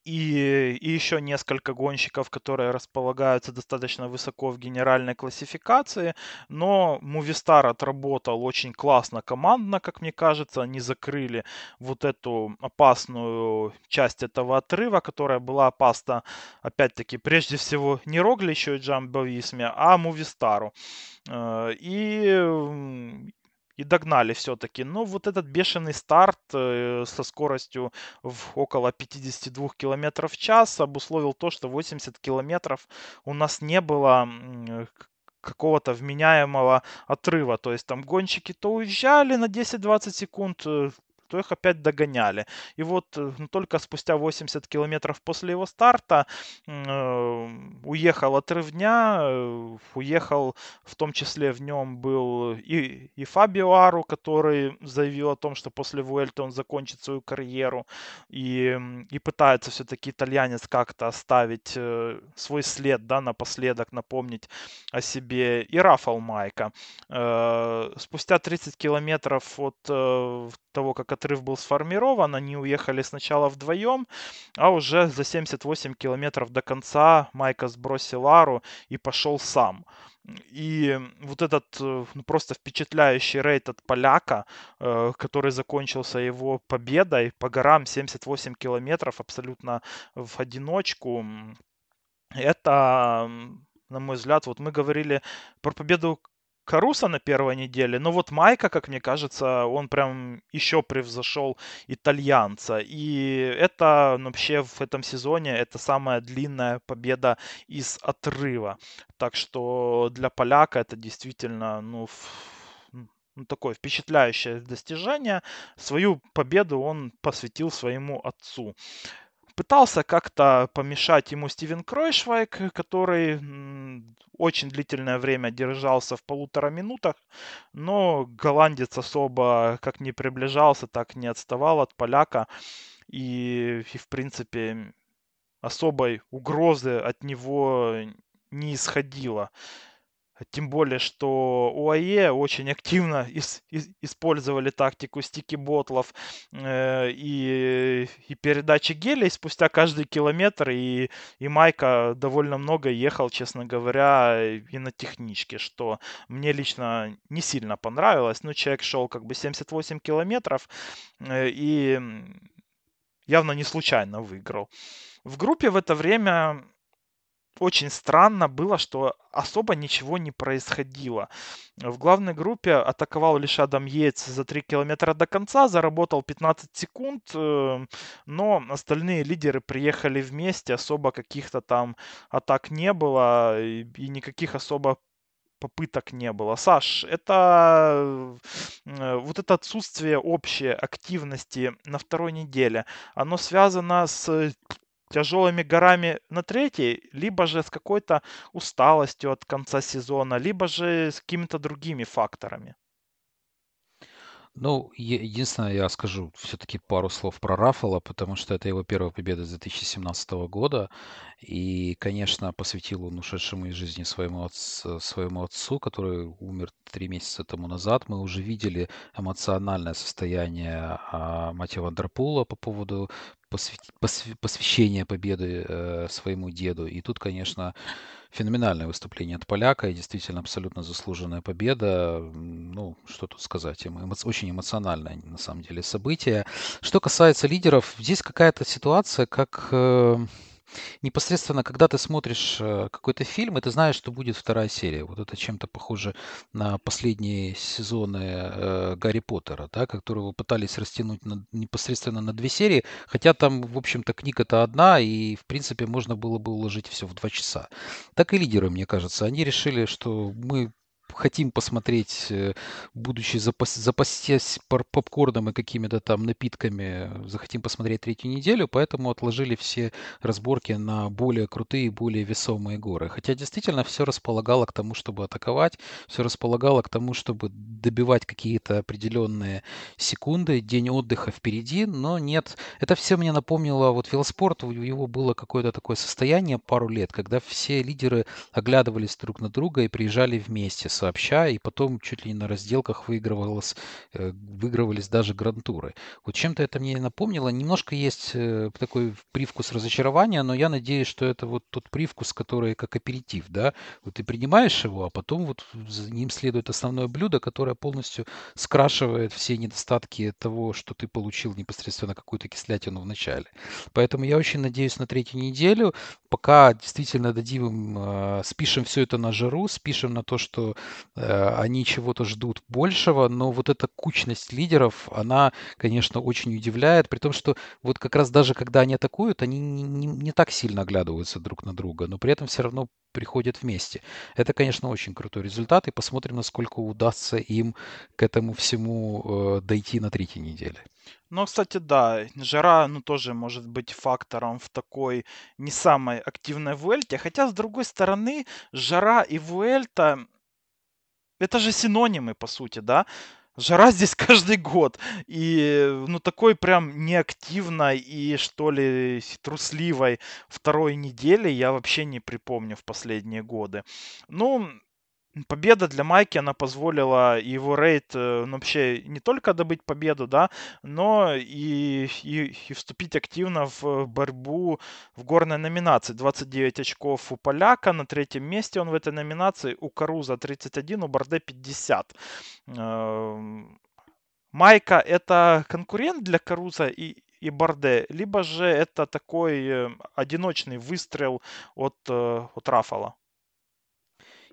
и, и еще несколько гонщиков, которые располагаются достаточно высоко в генеральной классификации, но Movistar отработал очень классно командно, как мне кажется, они закрыли вот эту опасную часть этого отрыва, которая была опасна, опять-таки, прежде всего не Рогличу и Джамбо Висме, а Movistar. Э, и и догнали все-таки. Но вот этот бешеный старт э, со скоростью в около 52 км в час обусловил то, что 80 километров у нас не было какого-то вменяемого отрыва. То есть там гонщики то уезжали на 10-20 секунд, э, то их опять догоняли. И вот э, ну, только спустя 80 километров после его старта э, уехал отрыв дня, э, уехал в том числе в нем был и, и Фабио Ару, который заявил о том, что после Вуэльта он закончит свою карьеру и, и пытается все-таки итальянец как-то оставить свой след, да, напоследок напомнить о себе. И Рафал Майка. Спустя 30 километров от того, как отрыв был сформирован, они уехали сначала вдвоем, а уже за 78 километров до конца Майка сбросил Ару и пошел сам. И вот этот э, ну, просто впечатляющий рейд от поляка, э, который закончился его победой по горам 78 километров абсолютно в одиночку, это на мой взгляд, вот мы говорили про победу Каруса на первой неделе, но вот Майка, как мне кажется, он прям еще превзошел итальянца. И это ну, вообще в этом сезоне это самая длинная победа из отрыва. Так что для поляка это действительно, ну, ну, такое впечатляющее достижение. Свою победу он посвятил своему отцу. Пытался как-то помешать ему Стивен Кройшвайк, который очень длительное время держался в полутора минутах, но голландец особо как не приближался, так не отставал от поляка. И, и в принципе, особой угрозы от него не исходило. Тем более, что УАЕ очень активно ис- ис- использовали тактику стики-ботлов э, и, и передачи гелей спустя каждый километр. И, и Майка довольно много ехал, честно говоря, и на техничке, что мне лично не сильно понравилось. Ну, человек шел как бы 78 километров э, и явно не случайно выиграл. В группе в это время очень странно было, что особо ничего не происходило. В главной группе атаковал лишь Адам Йейтс за 3 километра до конца, заработал 15 секунд, э, но остальные лидеры приехали вместе, особо каких-то там атак не было и никаких особо попыток не было. Саш, это э, вот это отсутствие общей активности на второй неделе, оно связано с тяжелыми горами на третьей, либо же с какой-то усталостью от конца сезона, либо же с какими-то другими факторами. Ну, единственное, я скажу все-таки пару слов про Рафала, потому что это его первая победа с 2017 года. И, конечно, посвятил он ушедшему из жизни своему, отцу, своему отцу, который умер три месяца тому назад. Мы уже видели эмоциональное состояние а, Матья Вандерпула по поводу посвящения победы э, своему деду. И тут, конечно, феноменальное выступление от поляка и действительно абсолютно заслуженная победа. Ну, что тут сказать, эмо, очень эмоциональное на самом деле событие. Что касается лидеров, здесь какая-то ситуация, как... Э, Непосредственно, когда ты смотришь э, какой-то фильм, и ты знаешь, что будет вторая серия. Вот это чем-то похоже на последние сезоны э, Гарри Поттера, да, которые пытались растянуть на- непосредственно на две серии, хотя там, в общем-то, книга-то одна, и, в принципе, можно было бы уложить все в два часа. Так и лидеры, мне кажется, они решили, что мы хотим посмотреть, э, будучи запас, запастясь попкорном и какими-то там напитками, захотим посмотреть третью неделю, поэтому отложили все разборки на более крутые, более весомые горы. Хотя действительно все располагало к тому, чтобы атаковать, все располагало к тому, чтобы добивать какие-то определенные секунды, день отдыха впереди, но нет. Это все мне напомнило, вот велоспорт, у него было какое-то такое состояние пару лет, когда все лидеры оглядывались друг на друга и приезжали вместе с сообща, и потом чуть ли не на разделках выигрывалось, э, выигрывались даже грантуры. Вот чем-то это мне напомнило. Немножко есть э, такой привкус разочарования, но я надеюсь, что это вот тот привкус, который как аперитив, да, вот ты принимаешь его, а потом вот за ним следует основное блюдо, которое полностью скрашивает все недостатки того, что ты получил непосредственно какую-то кислятину в начале. Поэтому я очень надеюсь на третью неделю, пока действительно дадим им, э, спишем все это на жару, спишем на то, что они чего-то ждут большего, но вот эта кучность лидеров, она, конечно, очень удивляет, при том, что вот как раз даже когда они атакуют, они не, не, не так сильно оглядываются друг на друга, но при этом все равно приходят вместе. Это, конечно, очень крутой результат, и посмотрим, насколько удастся им к этому всему э, дойти на третьей неделе. Ну, кстати, да, жара, ну, тоже может быть фактором в такой не самой активной Вуэльте. Хотя, с другой стороны, жара и Вуэльта это же синонимы, по сути, да? Жара здесь каждый год. И, ну, такой прям неактивной и, что ли, трусливой второй недели я вообще не припомню в последние годы. Ну, Победа для Майки, она позволила его рейд э, ну, вообще не только добыть победу, да, но и, и, и вступить активно в борьбу в горной номинации. 29 очков у Поляка, на третьем месте он в этой номинации, у Каруза 31, у Барде 50. Эм, Майка это конкурент для Каруза и, и Барде, либо же это такой э, одиночный выстрел от, э, от Рафала?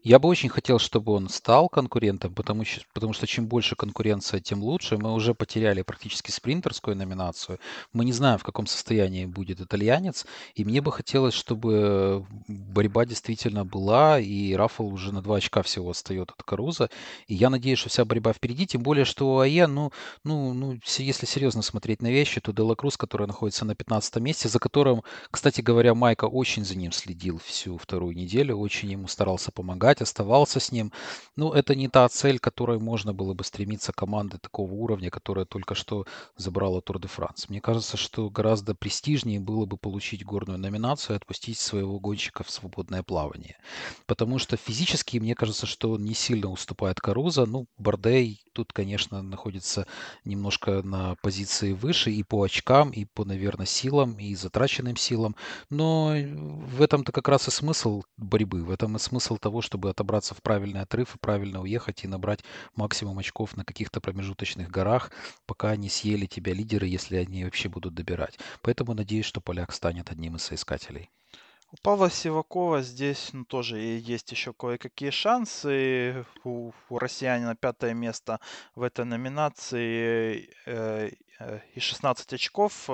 Я бы очень хотел, чтобы он стал конкурентом, потому, потому что чем больше конкуренция, тем лучше. Мы уже потеряли практически спринтерскую номинацию. Мы не знаем, в каком состоянии будет итальянец. И мне бы хотелось, чтобы борьба действительно была, и Рафал уже на два очка всего отстает от Каруза. И я надеюсь, что вся борьба впереди, тем более, что у АЕ, ну, ну, ну, если серьезно смотреть на вещи, то Дела Круз, который находится на 15 месте, за которым, кстати говоря, Майка очень за ним следил всю вторую неделю, очень ему старался помогать помогать, оставался с ним. Ну, это не та цель, которой можно было бы стремиться команды такого уровня, которая только что забрала Тур де Франс. Мне кажется, что гораздо престижнее было бы получить горную номинацию и отпустить своего гонщика в свободное плавание. Потому что физически, мне кажется, что он не сильно уступает Каруза. Ну, Бардей тут, конечно, находится немножко на позиции выше и по очкам, и по, наверное, силам, и затраченным силам. Но в этом-то как раз и смысл борьбы, в этом и смысл того, чтобы отобраться в правильный отрыв и правильно уехать и набрать максимум очков на каких-то промежуточных горах, пока не съели тебя лидеры, если они вообще будут добирать. Поэтому надеюсь, что поляк станет одним из соискателей. У Павла Сивакова здесь ну, тоже есть еще кое-какие шансы. У, у россиянина пятое место в этой номинации э, э, и 16 очков.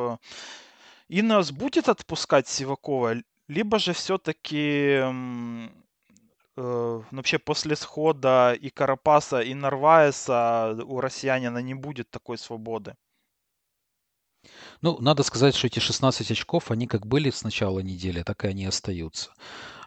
Инес будет отпускать Сивакова, либо же все-таки э, ну, вообще после схода и Карапаса, и Нарваеса у россиянина не будет такой свободы? Ну, надо сказать, что эти 16 очков, они как были с начала недели, так и они остаются.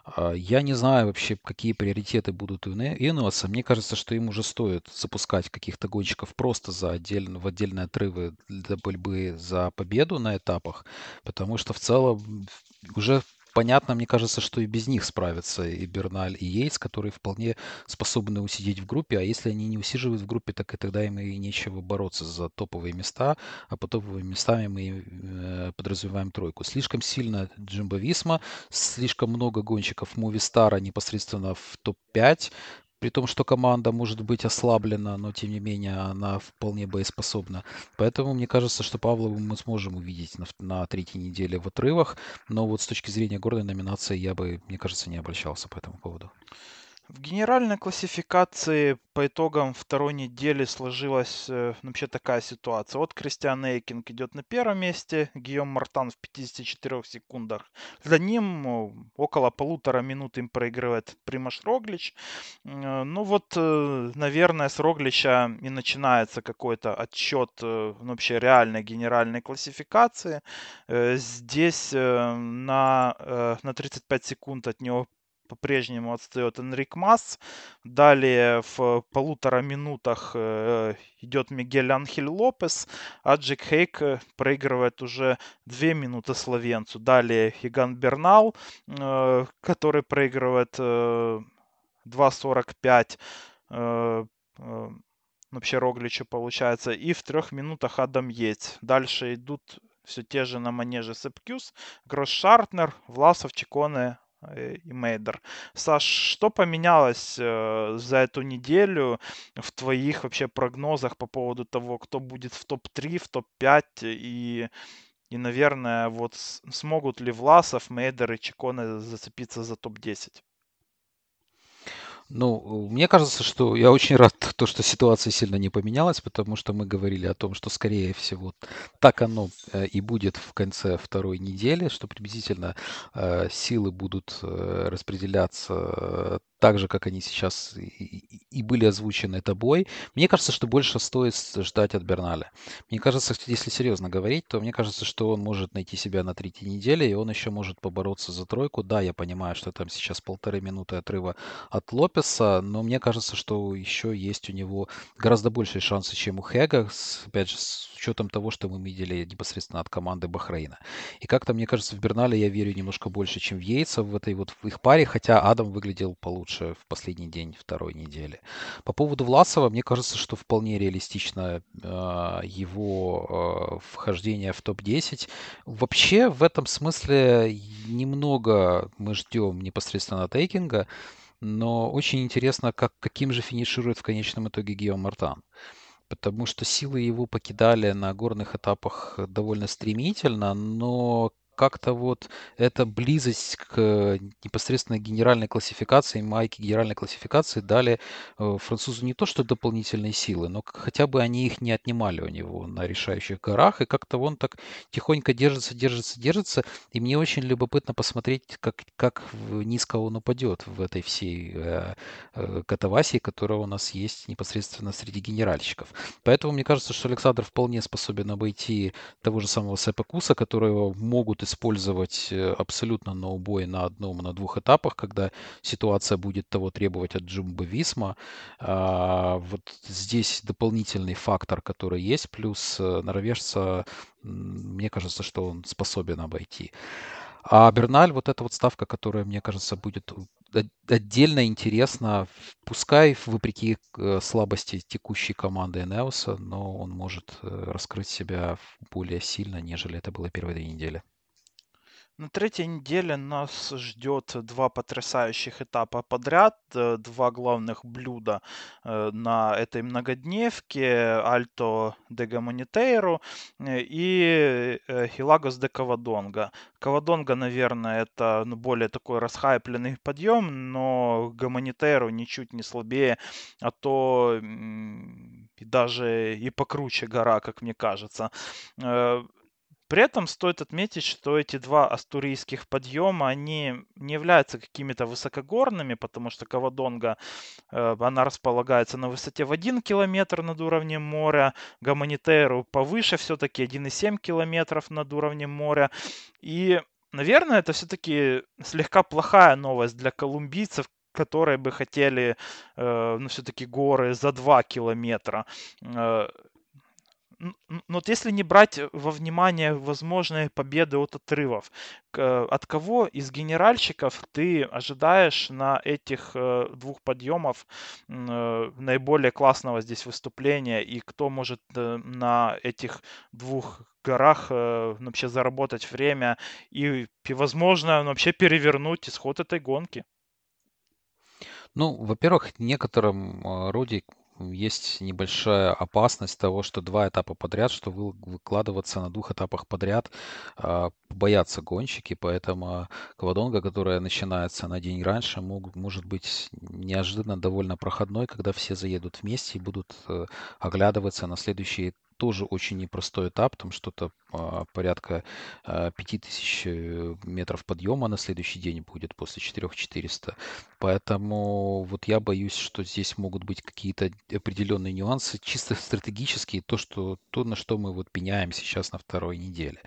А, я не знаю вообще, какие приоритеты будут у Инуаса. Мне кажется, что им уже стоит запускать каких-то гонщиков просто за отдельно, в отдельные отрывы для борьбы за победу на этапах, потому что в целом уже понятно, мне кажется, что и без них справятся и Берналь, и Йейтс, которые вполне способны усидеть в группе, а если они не усиживают в группе, так и тогда им и нечего бороться за топовые места, а по топовыми местами мы э, подразумеваем тройку. Слишком сильно Джимбо Висма, слишком много гонщиков Мувистара непосредственно в топ-5, при том, что команда может быть ослаблена, но тем не менее она вполне боеспособна. Поэтому мне кажется, что Павлову мы сможем увидеть на, на третьей неделе в отрывах, но вот с точки зрения горной номинации я бы, мне кажется, не обращался по этому поводу. В генеральной классификации по итогам второй недели сложилась э, вообще такая ситуация. Вот Кристиан Эйкинг идет на первом месте, Гийом Мартан в 54 секундах. За ним э, около полутора минут им проигрывает Примаш Роглич. Э, ну вот, наверное, с Роглича и начинается какой-то отчет ну, вообще реальной генеральной классификации. Здесь на, на 35 секунд от него по-прежнему отстает Энрик Масс. Далее в полутора минутах э, идет Мигель Анхель Лопес, а Джек Хейк э, проигрывает уже две минуты словенцу. Далее Иган Бернал, э, который проигрывает 2.45 вообще Рогличу получается. И в трех минутах Адам Йець. Дальше идут все те же на манеже Сепкюс, Гросс Шартнер, Власов, Чеконе, и Мейдер. Саш, что поменялось э, за эту неделю в твоих вообще прогнозах по поводу того, кто будет в топ-3, в топ-5 и, и, наверное, вот смогут ли Власов, Мейдер и Чеконы зацепиться за топ-10? Ну, мне кажется, что я очень рад, то, что ситуация сильно не поменялась, потому что мы говорили о том, что, скорее всего, так оно э, и будет в конце второй недели, что приблизительно э, силы будут э, распределяться так же, как они сейчас и, и были озвучены тобой. Мне кажется, что больше стоит ждать от Берналя. Мне кажется, если серьезно говорить, то мне кажется, что он может найти себя на третьей неделе, и он еще может побороться за тройку. Да, я понимаю, что там сейчас полторы минуты отрыва от Лопеса, но мне кажется, что еще есть у него гораздо большие шансы, чем у Хега, опять же, с учетом того, что мы видели непосредственно от команды Бахрейна. И как-то, мне кажется, в Бернале я верю немножко больше, чем в Яйца в этой вот в их паре, хотя Адам выглядел получше в последний день второй недели. По поводу Власова, мне кажется, что вполне реалистично э, его э, вхождение в топ-10. Вообще, в этом смысле немного мы ждем непосредственно тейкинга, но очень интересно, как, каким же финиширует в конечном итоге Гео Мартан потому что силы его покидали на горных этапах довольно стремительно, но как-то вот эта близость к непосредственно генеральной классификации, майке генеральной классификации дали э, французу не то что дополнительные силы, но хотя бы они их не отнимали у него на решающих горах, и как-то он так тихонько держится, держится, держится, и мне очень любопытно посмотреть, как, как низко он упадет в этой всей э, э, катавасии, которая у нас есть непосредственно среди генеральщиков. Поэтому мне кажется, что Александр вполне способен обойти того же самого Сепа Куса, которого могут использовать э, абсолютно на убой на одном, на двух этапах, когда ситуация будет того требовать от Джумба Висма. Вот здесь дополнительный фактор, который есть, плюс э, норвежца, мне кажется, что он способен обойти. А Берналь, вот эта вот ставка, которая, мне кажется, будет отдельно интересна, пускай вопреки э, слабости текущей команды Энеуса, но он может раскрыть себя более сильно, нежели это было первые две недели. На третьей неделе нас ждет два потрясающих этапа подряд, э, два главных блюда э, на этой многодневке, Альто де Гамонитейру э, и Хилагос де Кавадонга. Кавадонга, наверное, это ну, более такой расхайпленный подъем, но Гамонитейру ничуть не слабее, а то даже и покруче гора, как мне кажется. При этом стоит отметить, что эти два астурийских подъема, они не являются какими-то высокогорными, потому что Кавадонга, э, она располагается на высоте в 1 километр над уровнем моря, Гаманитейру повыше все-таки 1,7 километров над уровнем моря. И, наверное, это все-таки слегка плохая новость для колумбийцев, которые бы хотели, э, ну, все-таки горы за 2 километра. Э, но вот если не брать во внимание возможные победы от отрывов, от кого из генеральщиков ты ожидаешь на этих э, двух подъемов э, наиболее классного здесь выступления и кто может э, на этих двух горах вообще заработать время и, возможно, вообще перевернуть исход этой гонки? Ну, во-первых, э, роде есть небольшая опасность того, что два этапа подряд, что вы, выкладываться на двух этапах подряд э, боятся гонщики, поэтому Квадонга, которая начинается на день раньше, мог, может быть неожиданно довольно проходной, когда все заедут вместе и будут э, оглядываться на следующие тоже очень непростой этап, там что-то а, порядка а, 5000 э, метров подъема на следующий день будет после 4400. Поэтому вот я боюсь, что здесь могут быть какие-то определенные нюансы, чисто стратегические, то, что, то, на что мы вот пеняем сейчас на второй неделе.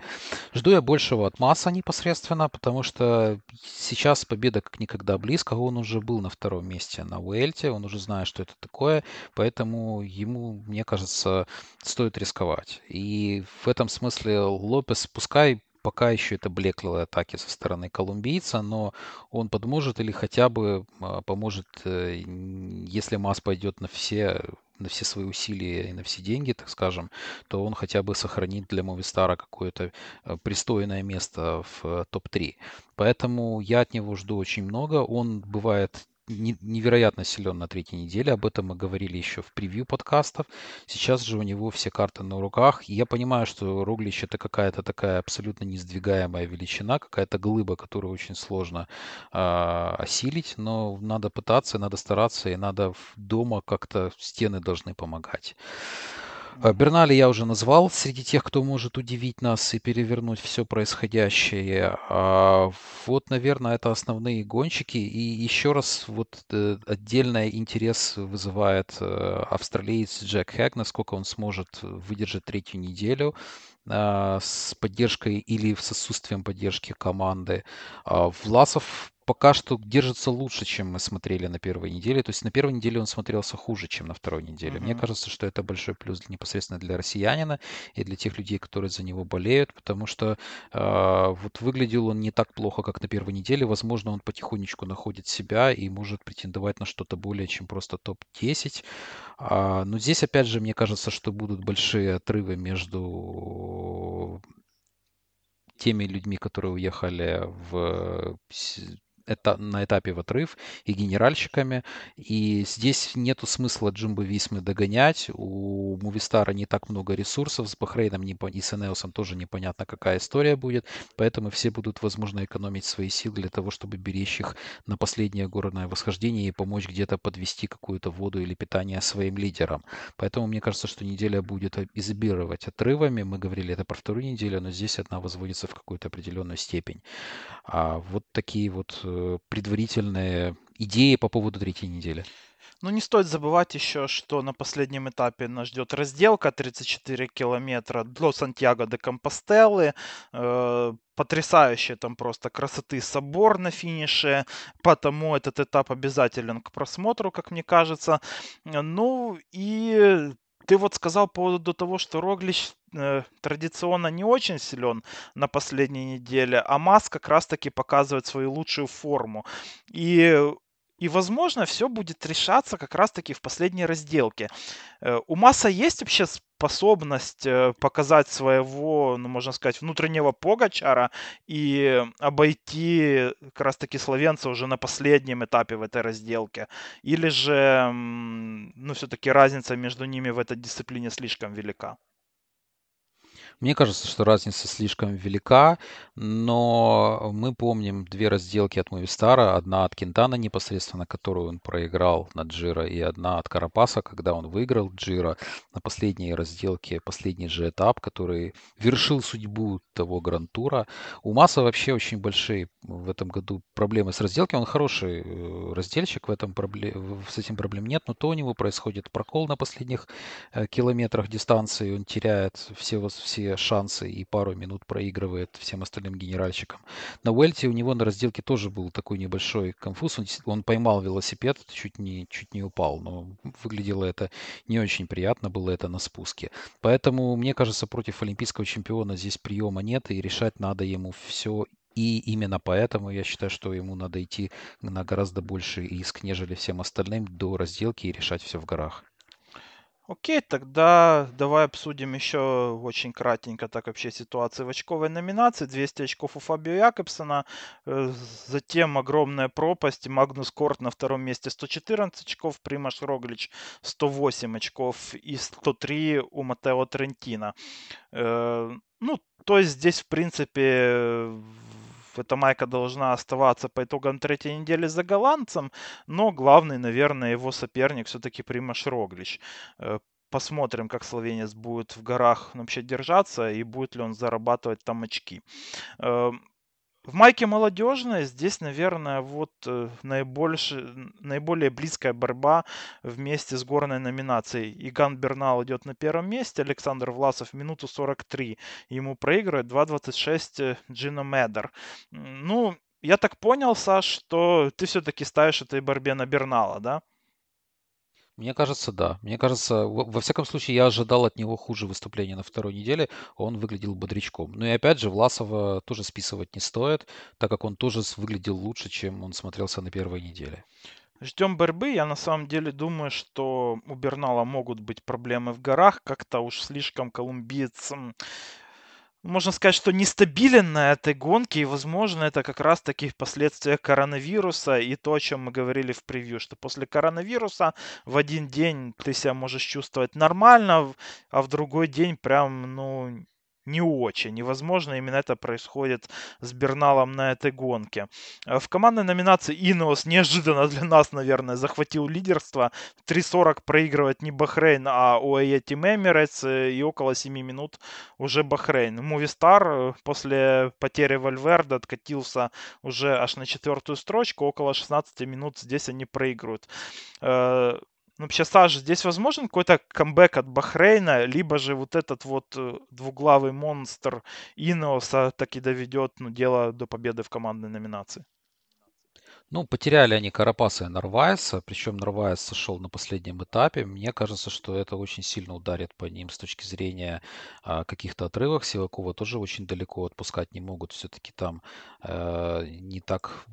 Жду я большего от Масса непосредственно, потому что сейчас победа как никогда близко. Он уже был на втором месте на Уэльте, он уже знает, что это такое, поэтому ему, мне кажется, стоит рисковать. И в этом смысле Лопес, пускай пока еще это блеклые атаки со стороны колумбийца, но он подможет или хотя бы а, поможет, э, если Мас пойдет на все на все свои усилия и на все деньги, так скажем, то он хотя бы сохранит для Мовистара какое-то э, пристойное место в э, топ-3. Поэтому я от него жду очень много. Он бывает невероятно силен на третьей неделе. Об этом мы говорили еще в превью подкастов. Сейчас же у него все карты на руках. И я понимаю, что Роглич это какая-то такая абсолютно несдвигаемая величина, какая-то глыба, которую очень сложно э, осилить. Но надо пытаться, надо стараться, и надо дома как-то стены должны помогать. Э, Бернали я уже назвал среди тех, кто может удивить нас и перевернуть все происходящее. А вот, наверное, это основные гонщики. И еще раз вот э, отдельный интерес вызывает э, австралиец Джек Хэг, насколько он сможет выдержать третью неделю с поддержкой или с отсутствием поддержки команды. А Власов пока что держится лучше, чем мы смотрели на первой неделе. То есть на первой неделе он смотрелся хуже, чем на второй неделе. Mm-hmm. Мне кажется, что это большой плюс непосредственно для россиянина и для тех людей, которые за него болеют, потому что э, вот выглядел он не так плохо, как на первой неделе. Возможно, он потихонечку находит себя и может претендовать на что-то более, чем просто топ-10. А, но здесь, опять же, мне кажется, что будут большие отрывы между теми людьми, которые уехали в это, на этапе в отрыв и генеральщиками. И здесь нету смысла Джимбо Висмы догонять. У Мувистара не так много ресурсов. С Бахрейном не, и с Энеосом тоже непонятно, какая история будет. Поэтому все будут, возможно, экономить свои силы для того, чтобы беречь их на последнее горное восхождение и помочь где-то подвести какую-то воду или питание своим лидерам. Поэтому мне кажется, что неделя будет изобиловать отрывами. Мы говорили это про вторую неделю, но здесь одна возводится в какую-то определенную степень. А вот такие вот Э, предварительные идеи по поводу третьей недели? Ну, не стоит забывать еще, что на последнем этапе нас ждет разделка 34 километра до Сантьяго де Компостеллы. Э, потрясающий там просто красоты собор на финише, потому этот этап обязателен к просмотру, как мне кажется. Ну и ты вот сказал по поводу того, что Роглич э, традиционно не очень силен на последней неделе, а Мас как раз-таки показывает свою лучшую форму. И и, возможно, все будет решаться как раз-таки в последней разделке. Э, у Масса есть вообще способность э, показать своего, ну, можно сказать, внутреннего Погачара и обойти как раз-таки словенца уже на последнем этапе в этой разделке? Или же, ну, все-таки разница между ними в этой дисциплине слишком велика? Мне кажется, что разница слишком велика, но мы помним две разделки от Мувистара. Одна от Кентана непосредственно, которую он проиграл на Джира, и одна от Карапаса, когда он выиграл Джира на последней разделке, последний же этап, который вершил судьбу того грантура. У Маса вообще очень большие в этом году проблемы с разделкой. Он хороший э, разделщик, в этом проблем, с этим проблем нет, но то у него происходит прокол на последних э, километрах дистанции, он теряет все, все шансы и пару минут проигрывает всем остальным генеральщикам. На Уэльте у него на разделке тоже был такой небольшой конфуз. Он, он поймал велосипед, чуть не, чуть не упал, но выглядело это не очень приятно, было это на спуске. Поэтому, мне кажется, против олимпийского чемпиона здесь приема нет, и решать надо ему все и именно поэтому я считаю, что ему надо идти на гораздо больше риск, нежели всем остальным до разделки и решать все в горах. Окей, тогда давай обсудим еще очень кратенько так вообще ситуацию в очковой номинации. 200 очков у Фабио Якобсона, э, затем огромная пропасть. Магнус Корт на втором месте 114 очков, Примаш Роглич 108 очков и 103 у Матео Трентина. Э, ну, то есть здесь, в принципе, эта майка должна оставаться по итогам третьей недели за голландцем, но главный, наверное, его соперник все-таки Примаш Роглич. Э, посмотрим, как словенец будет в горах вообще держаться и будет ли он зарабатывать там очки. В майке молодежной здесь, наверное, вот э, наибольше, наиболее близкая борьба вместе с горной номинацией. Иган Бернал идет на первом месте, Александр Власов минуту 43 ему проигрывает, 2.26 э, Джино Медер. Ну, я так понял, Саш, что ты все-таки ставишь этой борьбе на Бернала, да? Мне кажется, да. Мне кажется, во, всяком случае, я ожидал от него хуже выступления на второй неделе. Он выглядел бодрячком. Ну и опять же, Власова тоже списывать не стоит, так как он тоже выглядел лучше, чем он смотрелся на первой неделе. Ждем борьбы. Я на самом деле думаю, что у Бернала могут быть проблемы в горах. Как-то уж слишком колумбиец можно сказать, что нестабилен на этой гонке, и, возможно, это как раз-таки последствия коронавируса и то, о чем мы говорили в превью, что после коронавируса в один день ты себя можешь чувствовать нормально, а в другой день прям, ну, не очень. И, возможно, именно это происходит с Берналом на этой гонке. Э, в командной номинации Ineos неожиданно для нас, наверное, захватил лидерство. 3.40 проигрывает не Бахрейн, а UAE Team Emirates. Э, и около 7 минут уже Бахрейн. Movistar э, после потери Вальверда откатился уже аж на четвертую строчку. Около 16 минут здесь они проигрывают. Ну, вообще, Саш, здесь возможен какой-то камбэк от Бахрейна, либо же вот этот вот э, двуглавый монстр Инеоса таки доведет ну, дело до победы в командной номинации? Ну, потеряли они Карапаса и Нарвайса, причем Нарвайс сошел на последнем этапе. Мне кажется, что это очень сильно ударит по ним с точки зрения а, каких-то отрывов. Сивакова тоже очень далеко отпускать не могут. Все-таки там э, не так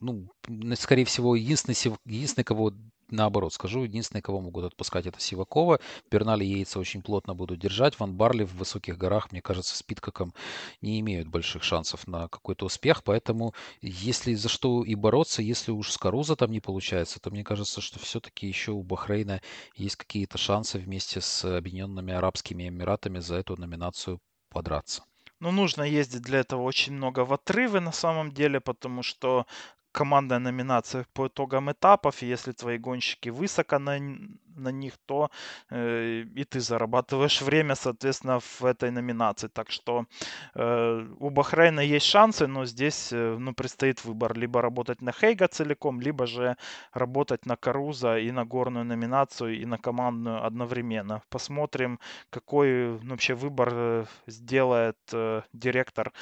ну, скорее всего, единственный, единственный, кого наоборот скажу, единственный, кого могут отпускать, это Сивакова. Бернали яйца очень плотно будут держать. Ван Барли в высоких горах, мне кажется, с Питкоком не имеют больших шансов на какой-то успех. Поэтому, если за что и бороться, если уж с Каруза там не получается, то мне кажется, что все-таки еще у Бахрейна есть какие-то шансы вместе с Объединенными Арабскими Эмиратами за эту номинацию подраться. Ну, нужно ездить для этого очень много в отрывы на самом деле, потому что командная номинация по итогам этапов, и если твои гонщики высоко на, на них, то э, и ты зарабатываешь время, соответственно, в этой номинации. Так что э, у Бахрейна есть шансы, но здесь э, ну, предстоит выбор. Либо работать на Хейга целиком, либо же работать на Каруза и на горную номинацию, и на командную одновременно. Посмотрим, какой ну, вообще выбор э, сделает э, директор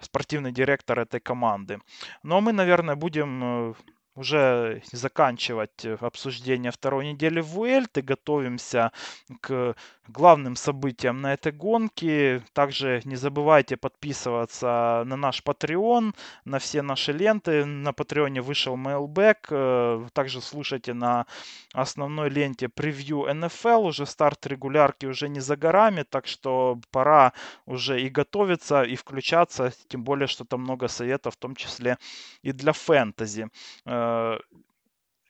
спортивный директор этой команды. Но мы, наверное, будем э, уже заканчивать э, обсуждение второй недели в Уэльт и готовимся к главным событиям на этой гонке. Также не забывайте подписываться на наш Patreon, на все наши ленты. На Патреоне вышел Mailback. Э, также слушайте на основной ленте превью NFL. Уже старт регулярки уже не за горами, так что пора уже и готовиться, и включаться. Тем более, что там много советов, в том числе и для фэнтези. Э,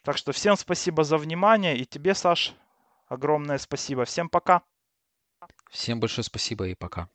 так что всем спасибо за внимание. И тебе, Саш, огромное спасибо. Всем пока. Всем большое спасибо и пока.